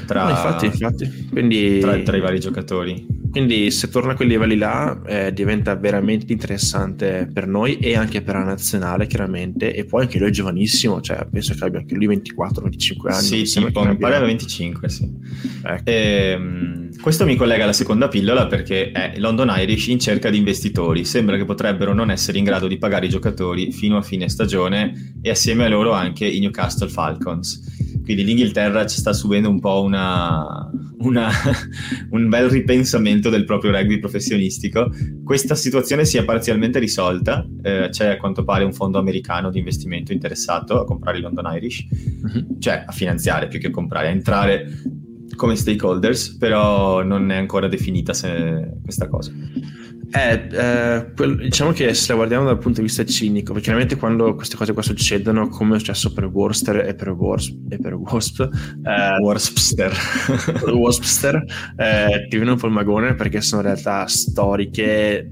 Tra, no, infatti, infatti. Quindi... tra, tra i vari giocatori. Quindi se torna a quei livelli là eh, diventa veramente interessante per noi e anche per la nazionale chiaramente e poi anche lui è giovanissimo, cioè penso che abbia anche lui 24-25 anni. Sì, tipo, mi pare 25, sì. Ecco. Ehm, questo mi collega alla seconda pillola perché è London Irish in cerca di investitori. Sembra che potrebbero non essere in grado di pagare i giocatori fino a fine stagione e assieme a loro anche i Newcastle Falcons. Quindi l'Inghilterra ci sta subendo un po' una, una, un bel ripensamento del proprio rugby professionistico. Questa situazione si è parzialmente risolta, eh, c'è a quanto pare un fondo americano di investimento interessato a comprare i London Irish, uh-huh. cioè a finanziare più che a comprare, a entrare come stakeholders, però non è ancora definita questa cosa. Eh, eh, quel, diciamo che se la guardiamo dal punto di vista cinico, perché chiaramente quando queste cose qua succedono, come è successo per Worcester e per, Wars, e per Wasp, eh, Waspster, eh, ti viene un po' il magone perché sono realtà storiche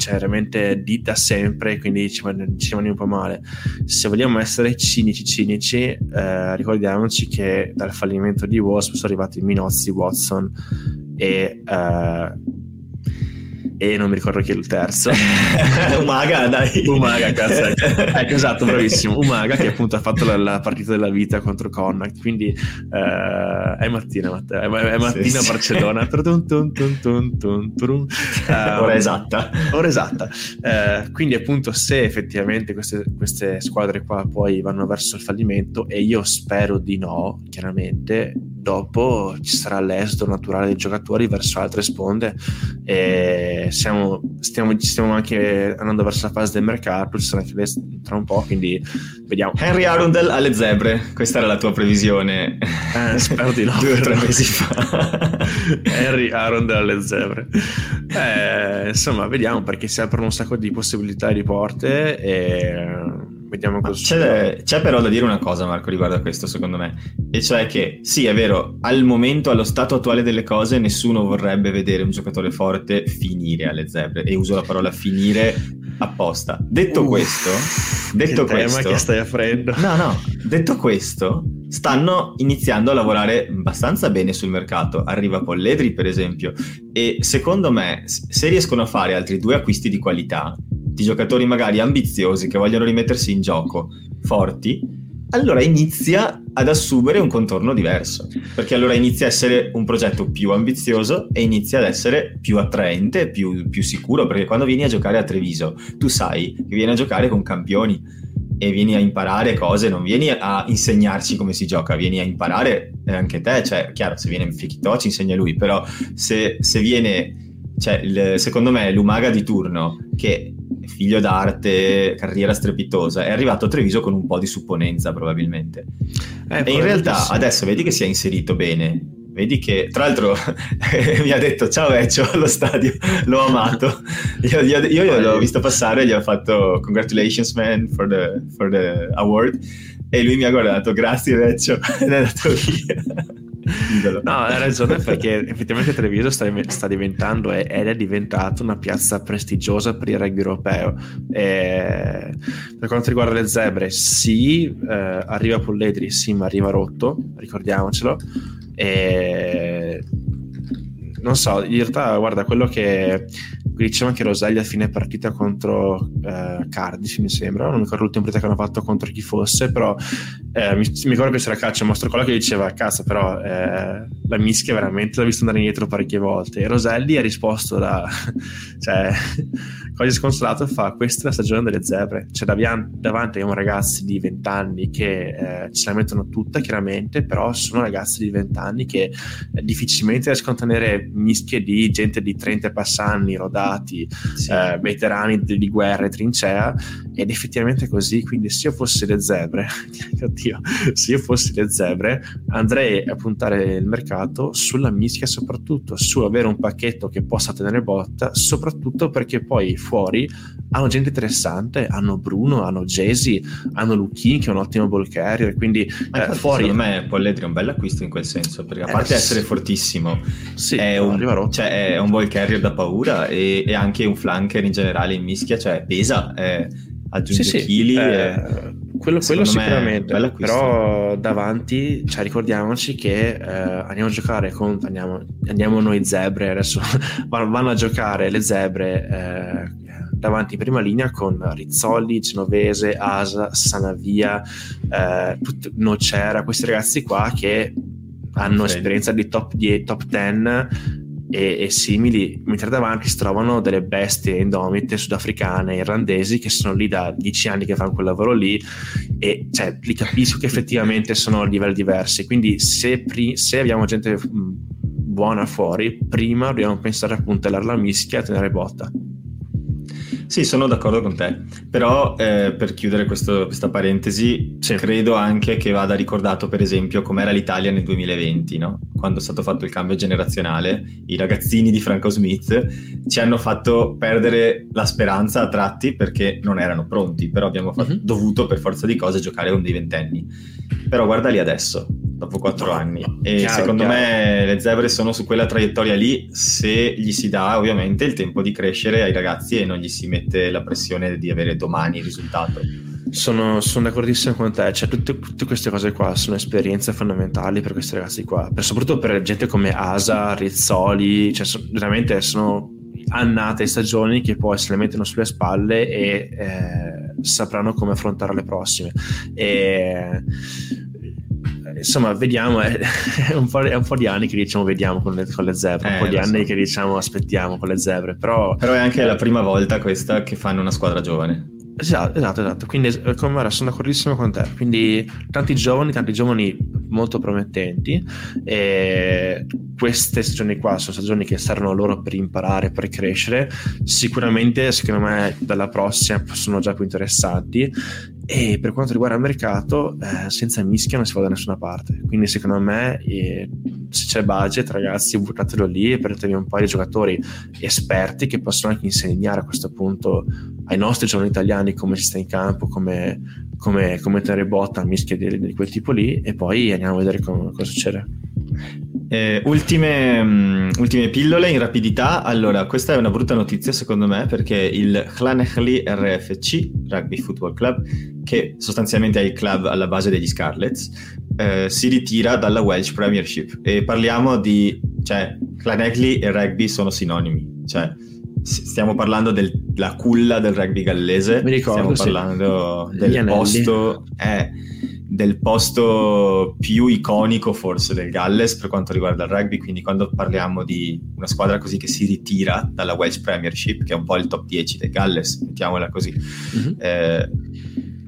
cioè veramente di da sempre, quindi ci, ci rimane un po' male. Se vogliamo essere cinici cinici, eh, ricordiamoci che dal fallimento di Wasp sono arrivati Minozzi, Watson e eh, e non mi ricordo chi è il terzo. Umaga, dai. Umaga, cazzo. ecco, esatto, bravissimo. Umaga che appunto ha fatto la, la partita della vita contro Connacht, quindi uh, è mattina, Matteo, è, è mattina sì, a Barcellona. ora esatta. Ora esatta. Uh, quindi appunto se effettivamente queste, queste squadre qua poi vanno verso il fallimento, e io spero di no, chiaramente, dopo ci sarà l'esodo naturale dei giocatori verso altre sponde e siamo, stiamo, stiamo anche andando verso la fase del mercato, ci sarà anche tra un po', quindi vediamo. Henry Arundel alle zebre, questa era la tua previsione. Eh, spero di no. Due o tre mesi fa. Henry Arundel alle zebre. Eh, insomma, vediamo perché si aprono un sacco di possibilità di porte e vediamo cosa c'è, c'è, però da dire una cosa Marco riguardo a questo secondo me. E cioè che sì è vero al momento allo stato attuale delle cose nessuno vorrebbe vedere un giocatore forte finire alle zebre. E uso la parola finire apposta. Detto uh, questo detto che questo che stai aprendo no no detto questo stanno iniziando a lavorare abbastanza bene sul mercato. Arriva Polledri per esempio. E secondo me se riescono a fare altri due acquisti di qualità di giocatori magari ambiziosi che vogliono rimettersi in gioco, forti, allora inizia ad assumere un contorno diverso, perché allora inizia a essere un progetto più ambizioso e inizia ad essere più attraente, più, più sicuro, perché quando vieni a giocare a Treviso, tu sai che vieni a giocare con campioni e vieni a imparare cose, non vieni a insegnarci come si gioca, vieni a imparare anche te, cioè chiaro se viene Fikito ci insegna lui, però se, se viene, cioè il, secondo me l'Umaga di turno che figlio d'arte, carriera strepitosa, è arrivato a Treviso con un po' di supponenza probabilmente. Eh, e in realtà adesso vedi che si è inserito bene, vedi che tra l'altro mi ha detto ciao Vecchio allo stadio l'ho amato. Io, io, io, io l'ho visto passare gli ho fatto congratulations man for the, for the award. E lui mi ha guardato grazie Vecchio ed è andato via No, hai ragione perché effettivamente Treviso sta, sta diventando ed è diventata una piazza prestigiosa per il rugby europeo. E per quanto riguarda le zebre, sì, eh, arriva Polledri, sì, ma arriva rotto, ricordiamocelo. E non so, in realtà, guarda, quello che diceva anche Roselli a fine partita contro eh, Cardiff, mi sembra, non mi ricordo l'ultima partita che hanno fatto contro chi fosse, però eh, mi, mi, ricordo che c'era Caccia, mostro quello che diceva, cazzo, però eh, la mischia veramente l'ha visto andare indietro parecchie volte. E Roselli ha risposto da, cioè, quasi sconsolato, fa, questa è la stagione delle zebre. Cioè, davanti, davanti abbiamo ragazzi di 20 anni che eh, ce la mettono tutta, chiaramente, però sono ragazzi di 20 anni che eh, difficilmente riescono a tenere mischie di gente di 30 passanni, rodati, sì. eh, veterani di, di guerra e trincea, ed effettivamente è così. Quindi, se io fossi le zebre, oddio, se io fossi le zebre, andrei a puntare il mercato sulla mischia, soprattutto su avere un pacchetto che possa tenere botta, soprattutto perché poi fuori hanno gente interessante, hanno Bruno, hanno Jesi, hanno Lucchini che è un ottimo ball carrier, quindi eh, fuori... Secondo me Polledri è un bel acquisto in quel senso, perché a eh, parte essere fortissimo, sì, è, un, cioè, è, un, ball carrier da paura e, e, anche un flanker in generale in mischia, cioè pesa, eh, aggiunge sì, chili. Sì, eh, quello, quello sicuramente, però davanti, cioè, ricordiamoci che eh, andiamo a giocare con, andiamo, andiamo noi zebre, adesso vanno a giocare le zebre eh, davanti in prima linea con Rizzoli, Genovese, Asa, Sanavia, eh, tut- Nocera, questi ragazzi qua che hanno okay. esperienza di top 10, top 10 e, e, simili, mentre davanti si trovano delle bestie indomite sudafricane, irlandesi che sono lì da dieci anni che fanno quel lavoro lì e cioè, li capisco che effettivamente sono a livelli diversi. Quindi se, pri- se abbiamo gente buona fuori, prima dobbiamo pensare a puntellare la mischia e a tenere botta. Sì, sono d'accordo con te, però eh, per chiudere questo, questa parentesi, sì. credo anche che vada ricordato per esempio com'era l'Italia nel 2020, no? quando è stato fatto il cambio generazionale, i ragazzini di Franco Smith ci hanno fatto perdere la speranza a tratti perché non erano pronti, però abbiamo fatto, mm-hmm. dovuto per forza di cose giocare con dei ventenni. Però guarda lì adesso, dopo quattro anni. E chiaro, secondo chiaro. me le zebre sono su quella traiettoria lì se gli si dà ovviamente il tempo di crescere ai ragazzi e non gli si mette la pressione di avere domani il risultato. Sono, sono d'accordissimo con te, cioè tutte, tutte, queste cose qua sono esperienze fondamentali per questi ragazzi qua, per, soprattutto per gente come Asa, Rizzoli, cioè so, veramente sono annate stagioni che poi se le mettono sulle spalle e eh, sapranno come affrontare le prossime. E, insomma, vediamo, è, è, un è, un po', di anni che diciamo vediamo con le, con le zebre, eh, un po' di anni so. che diciamo aspettiamo con le zebre, però... Però è anche la prima volta questa che fanno una squadra giovane. Esatto, esatto, esatto. Quindi eh, come sono d'accordissimo con te. Quindi tanti giovani, tanti giovani molto promettenti. E queste stagioni qua sono stagioni che servono loro per imparare, per crescere. Sicuramente, secondo me, dalla prossima sono già più interessanti. E per quanto riguarda il mercato, eh, senza mischia non si va da nessuna parte. Quindi, secondo me, eh, se c'è budget, ragazzi, buttatelo lì e prendetevi un paio di giocatori esperti che possono anche insegnare a questo punto ai nostri giovani italiani come si sta in campo, come, come, come tenere botta a mischia di, di, quel tipo lì e poi andiamo a vedere come, cosa succede. Eh, ultime, um, ultime, pillole in rapidità. Allora, questa è una brutta notizia secondo me perché il Llanelli RFC, Rugby Football Club, che sostanzialmente è il club alla base degli Scarlets, eh, si ritira dalla Welsh Premiership. E parliamo di... cioè, Llanelli e rugby sono sinonimi. Cioè, stiamo parlando della culla del rugby gallese. Mi ricordo, stiamo parlando sì. del posto... Eh, del posto più iconico forse del Galles per quanto riguarda il rugby, quindi quando parliamo di una squadra così che si ritira dalla Welsh Premiership, che è un po' il top 10 del Galles, mettiamola così, mm-hmm. eh,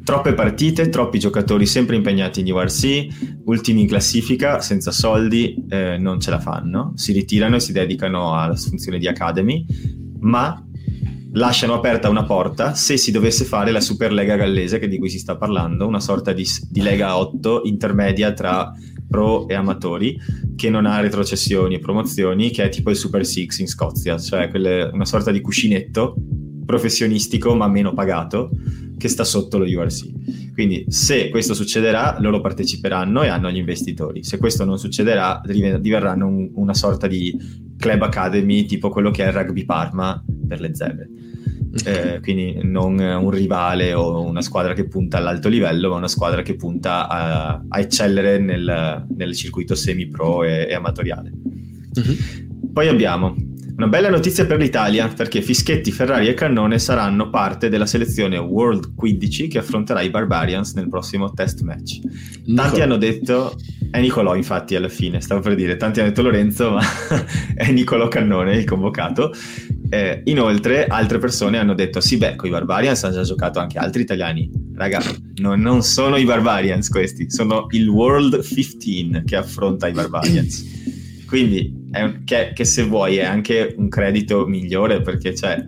troppe partite, troppi giocatori sempre impegnati in URC, ultimi in classifica, senza soldi, eh, non ce la fanno, si ritirano e si dedicano alla funzione di Academy, ma lasciano aperta una porta se si dovesse fare la Superlega gallese, che di cui si sta parlando, una sorta di, di Lega 8 intermedia tra pro e amatori, che non ha retrocessioni e promozioni, che è tipo il Super Six in Scozia, cioè quelle, una sorta di cuscinetto professionistico ma meno pagato che sta sotto lo URC. Quindi se questo succederà, loro parteciperanno e hanno gli investitori. Se questo non succederà, diverranno un, una sorta di club academy tipo quello che è il Rugby Parma per le zebre. Eh, quindi non un rivale o una squadra che punta all'alto livello, ma una squadra che punta a, a eccellere nel, nel, circuito semi-pro e, e amatoriale. Uh-huh. Poi abbiamo una bella notizia per l'Italia, perché Fischetti, Ferrari e Cannone saranno parte della selezione World 15 che affronterà i Barbarians nel prossimo test match. Tanti Nicolò. hanno detto, è Nicolò infatti alla fine, stavo per dire, tanti hanno detto Lorenzo, ma è Nicolò Cannone il convocato. Eh, inoltre altre persone hanno detto, sì beh, con i Barbarians hanno già giocato anche altri italiani. Raga, no, non sono i Barbarians questi, sono il World 15 che affronta i Barbarians. Quindi un, che, che, se vuoi è anche un credito migliore perché cioè,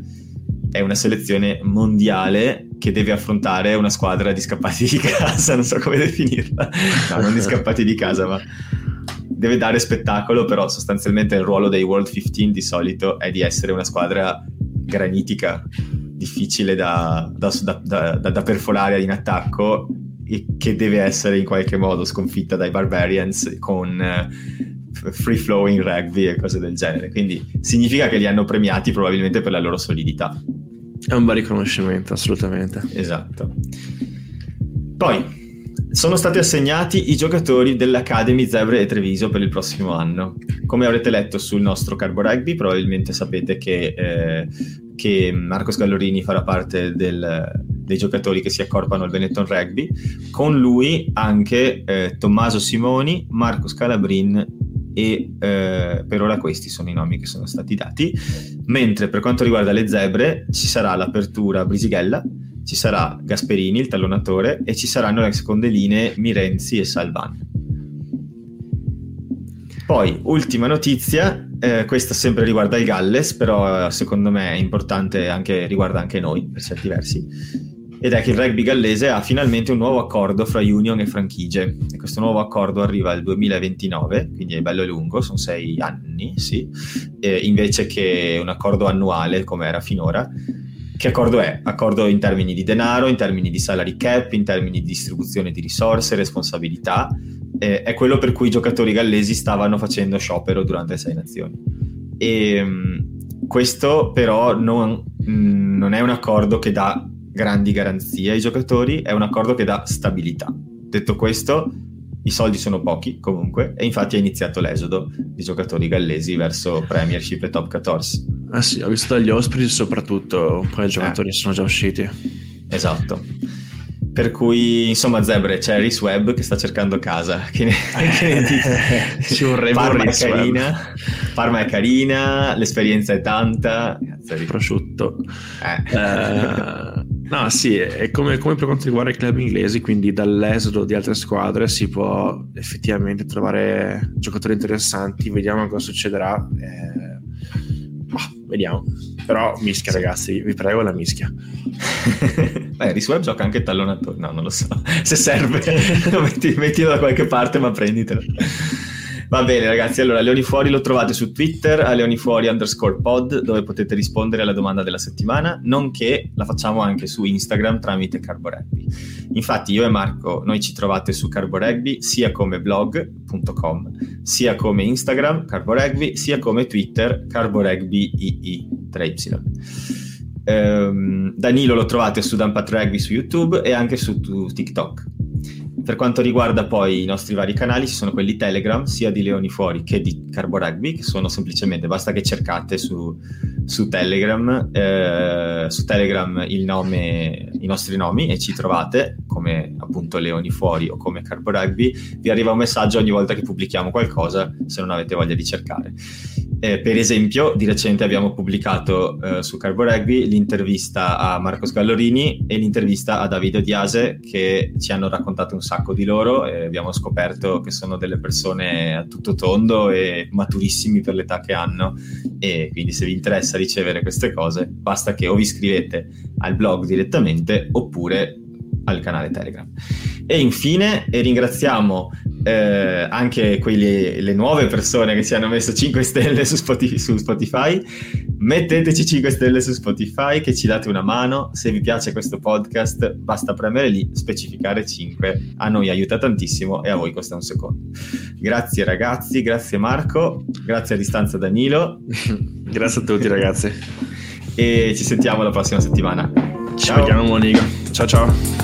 è una selezione mondiale che deve affrontare una squadra di scappati di casa, non so come definirla, no, non di scappati di casa, ma deve dare spettacolo, però sostanzialmente il ruolo dei World 15 di solito è di essere una squadra granitica, difficile da, da, da, da perforare in attacco e che deve essere in qualche modo sconfitta dai Barbarians con free flowing rugby e cose del genere. Quindi significa che li hanno premiati probabilmente per la loro solidità. È un bel riconoscimento, assolutamente. Esatto. Poi sono stati assegnati i giocatori dell'Academy Zebre e Treviso per il prossimo anno. Come avrete letto sul nostro Carbo Rugby, probabilmente sapete che, eh, che Marco Scallorini farà parte del, dei giocatori che si accorpano al Benetton Rugby. Con lui anche eh, Tommaso Simoni, Marco Scalabrin e eh, per ora questi sono i nomi che sono stati dati, mentre per quanto riguarda le zebre ci sarà l'apertura Brisighella, ci sarà Gasperini, il tallonatore, e ci saranno le seconde linee Mirenzi e Salvan. Poi, ultima notizia, eh, questa sempre riguarda il Galles, però secondo me è importante anche, riguarda anche noi per certi versi ed è che il rugby gallese ha finalmente un nuovo accordo fra Union e franchigie. E questo nuovo accordo arriva al 2029 quindi è bello lungo, sono sei anni sì, e invece che un accordo annuale come era finora che accordo è? Accordo in termini di denaro, in termini di salary cap, in termini di distribuzione di risorse, responsabilità. Eh, è quello per cui i giocatori gallesi stavano facendo sciopero durante le sei nazioni. E mh, questo però non, mh, non è un accordo che dà grandi garanzie ai giocatori, è un accordo che dà stabilità. Detto questo, i soldi sono pochi comunque e infatti è iniziato l'esodo di giocatori gallesi verso Premiership e Top 14. Ah sì, ho visto dagli ospiti soprattutto un paio di giocatori eh. sono già usciti. Esatto. Per cui, insomma, Zebre, c'è Rhys Webb che sta cercando casa. Che ne, che ne dite? Ci vorrebbe Parma è carina, Parma è carina, l'esperienza è tanta. Cazzo prosciutto. Eh. Uh, no, sì, è come, come, per quanto riguarda i club inglesi, quindi dall'esodo di altre squadre si può effettivamente trovare giocatori interessanti. Vediamo cosa succederà. Eh, bah, vediamo. Però mischia, sì. ragazzi, vi prego la mischia. Beh, Risweb gioca anche tallonatore. No, non lo so. Se serve, metti, mettilo da qualche parte, ma prenditelo. Va bene ragazzi, allora Leoni Fuori lo trovate su Twitter a leonifuori underscore pod dove potete rispondere alla domanda della settimana, nonché la facciamo anche su Instagram tramite Carboregby. Infatti io e Marco, noi ci trovate su Carboregby sia come blog.com, sia come Instagram Carboregby, sia come Twitter Carboregby 3Y. Um, Danilo lo trovate su Dumpat Rugby su YouTube e anche su TikTok. Per quanto riguarda poi i nostri vari canali, ci sono quelli Telegram, sia di Leoni Fuori che di Carbo Rugby, che sono semplicemente, basta che cercate su, su Telegram, eh, su Telegram nome, i nostri nomi e ci trovate come appunto Leoni Fuori o come Carbo Rugby, vi arriva un messaggio ogni volta che pubblichiamo qualcosa se non avete voglia di cercare. Eh, per esempio, di recente abbiamo pubblicato eh, su Carbo Rugby l'intervista a Marco Scallorini e l'intervista a Davide Diase che ci hanno raccontato un sacco di loro e abbiamo scoperto che sono delle persone a tutto tondo e maturissimi per l'età che hanno. E quindi se vi interessa ricevere queste cose basta che o vi iscrivete al blog direttamente oppure al canale Telegram. E infine e ringraziamo eh, anche quelli, le nuove persone che ci hanno messo 5 stelle su Spotify, su Spotify. Metteteci 5 stelle su Spotify che ci date una mano. Se vi piace questo podcast basta premere lì, specificare 5. A noi aiuta tantissimo e a voi costa un secondo. Grazie ragazzi, grazie Marco, grazie a distanza Danilo. grazie a tutti ragazzi. E ci sentiamo la prossima settimana. Ci vediamo Monica. Ciao ciao.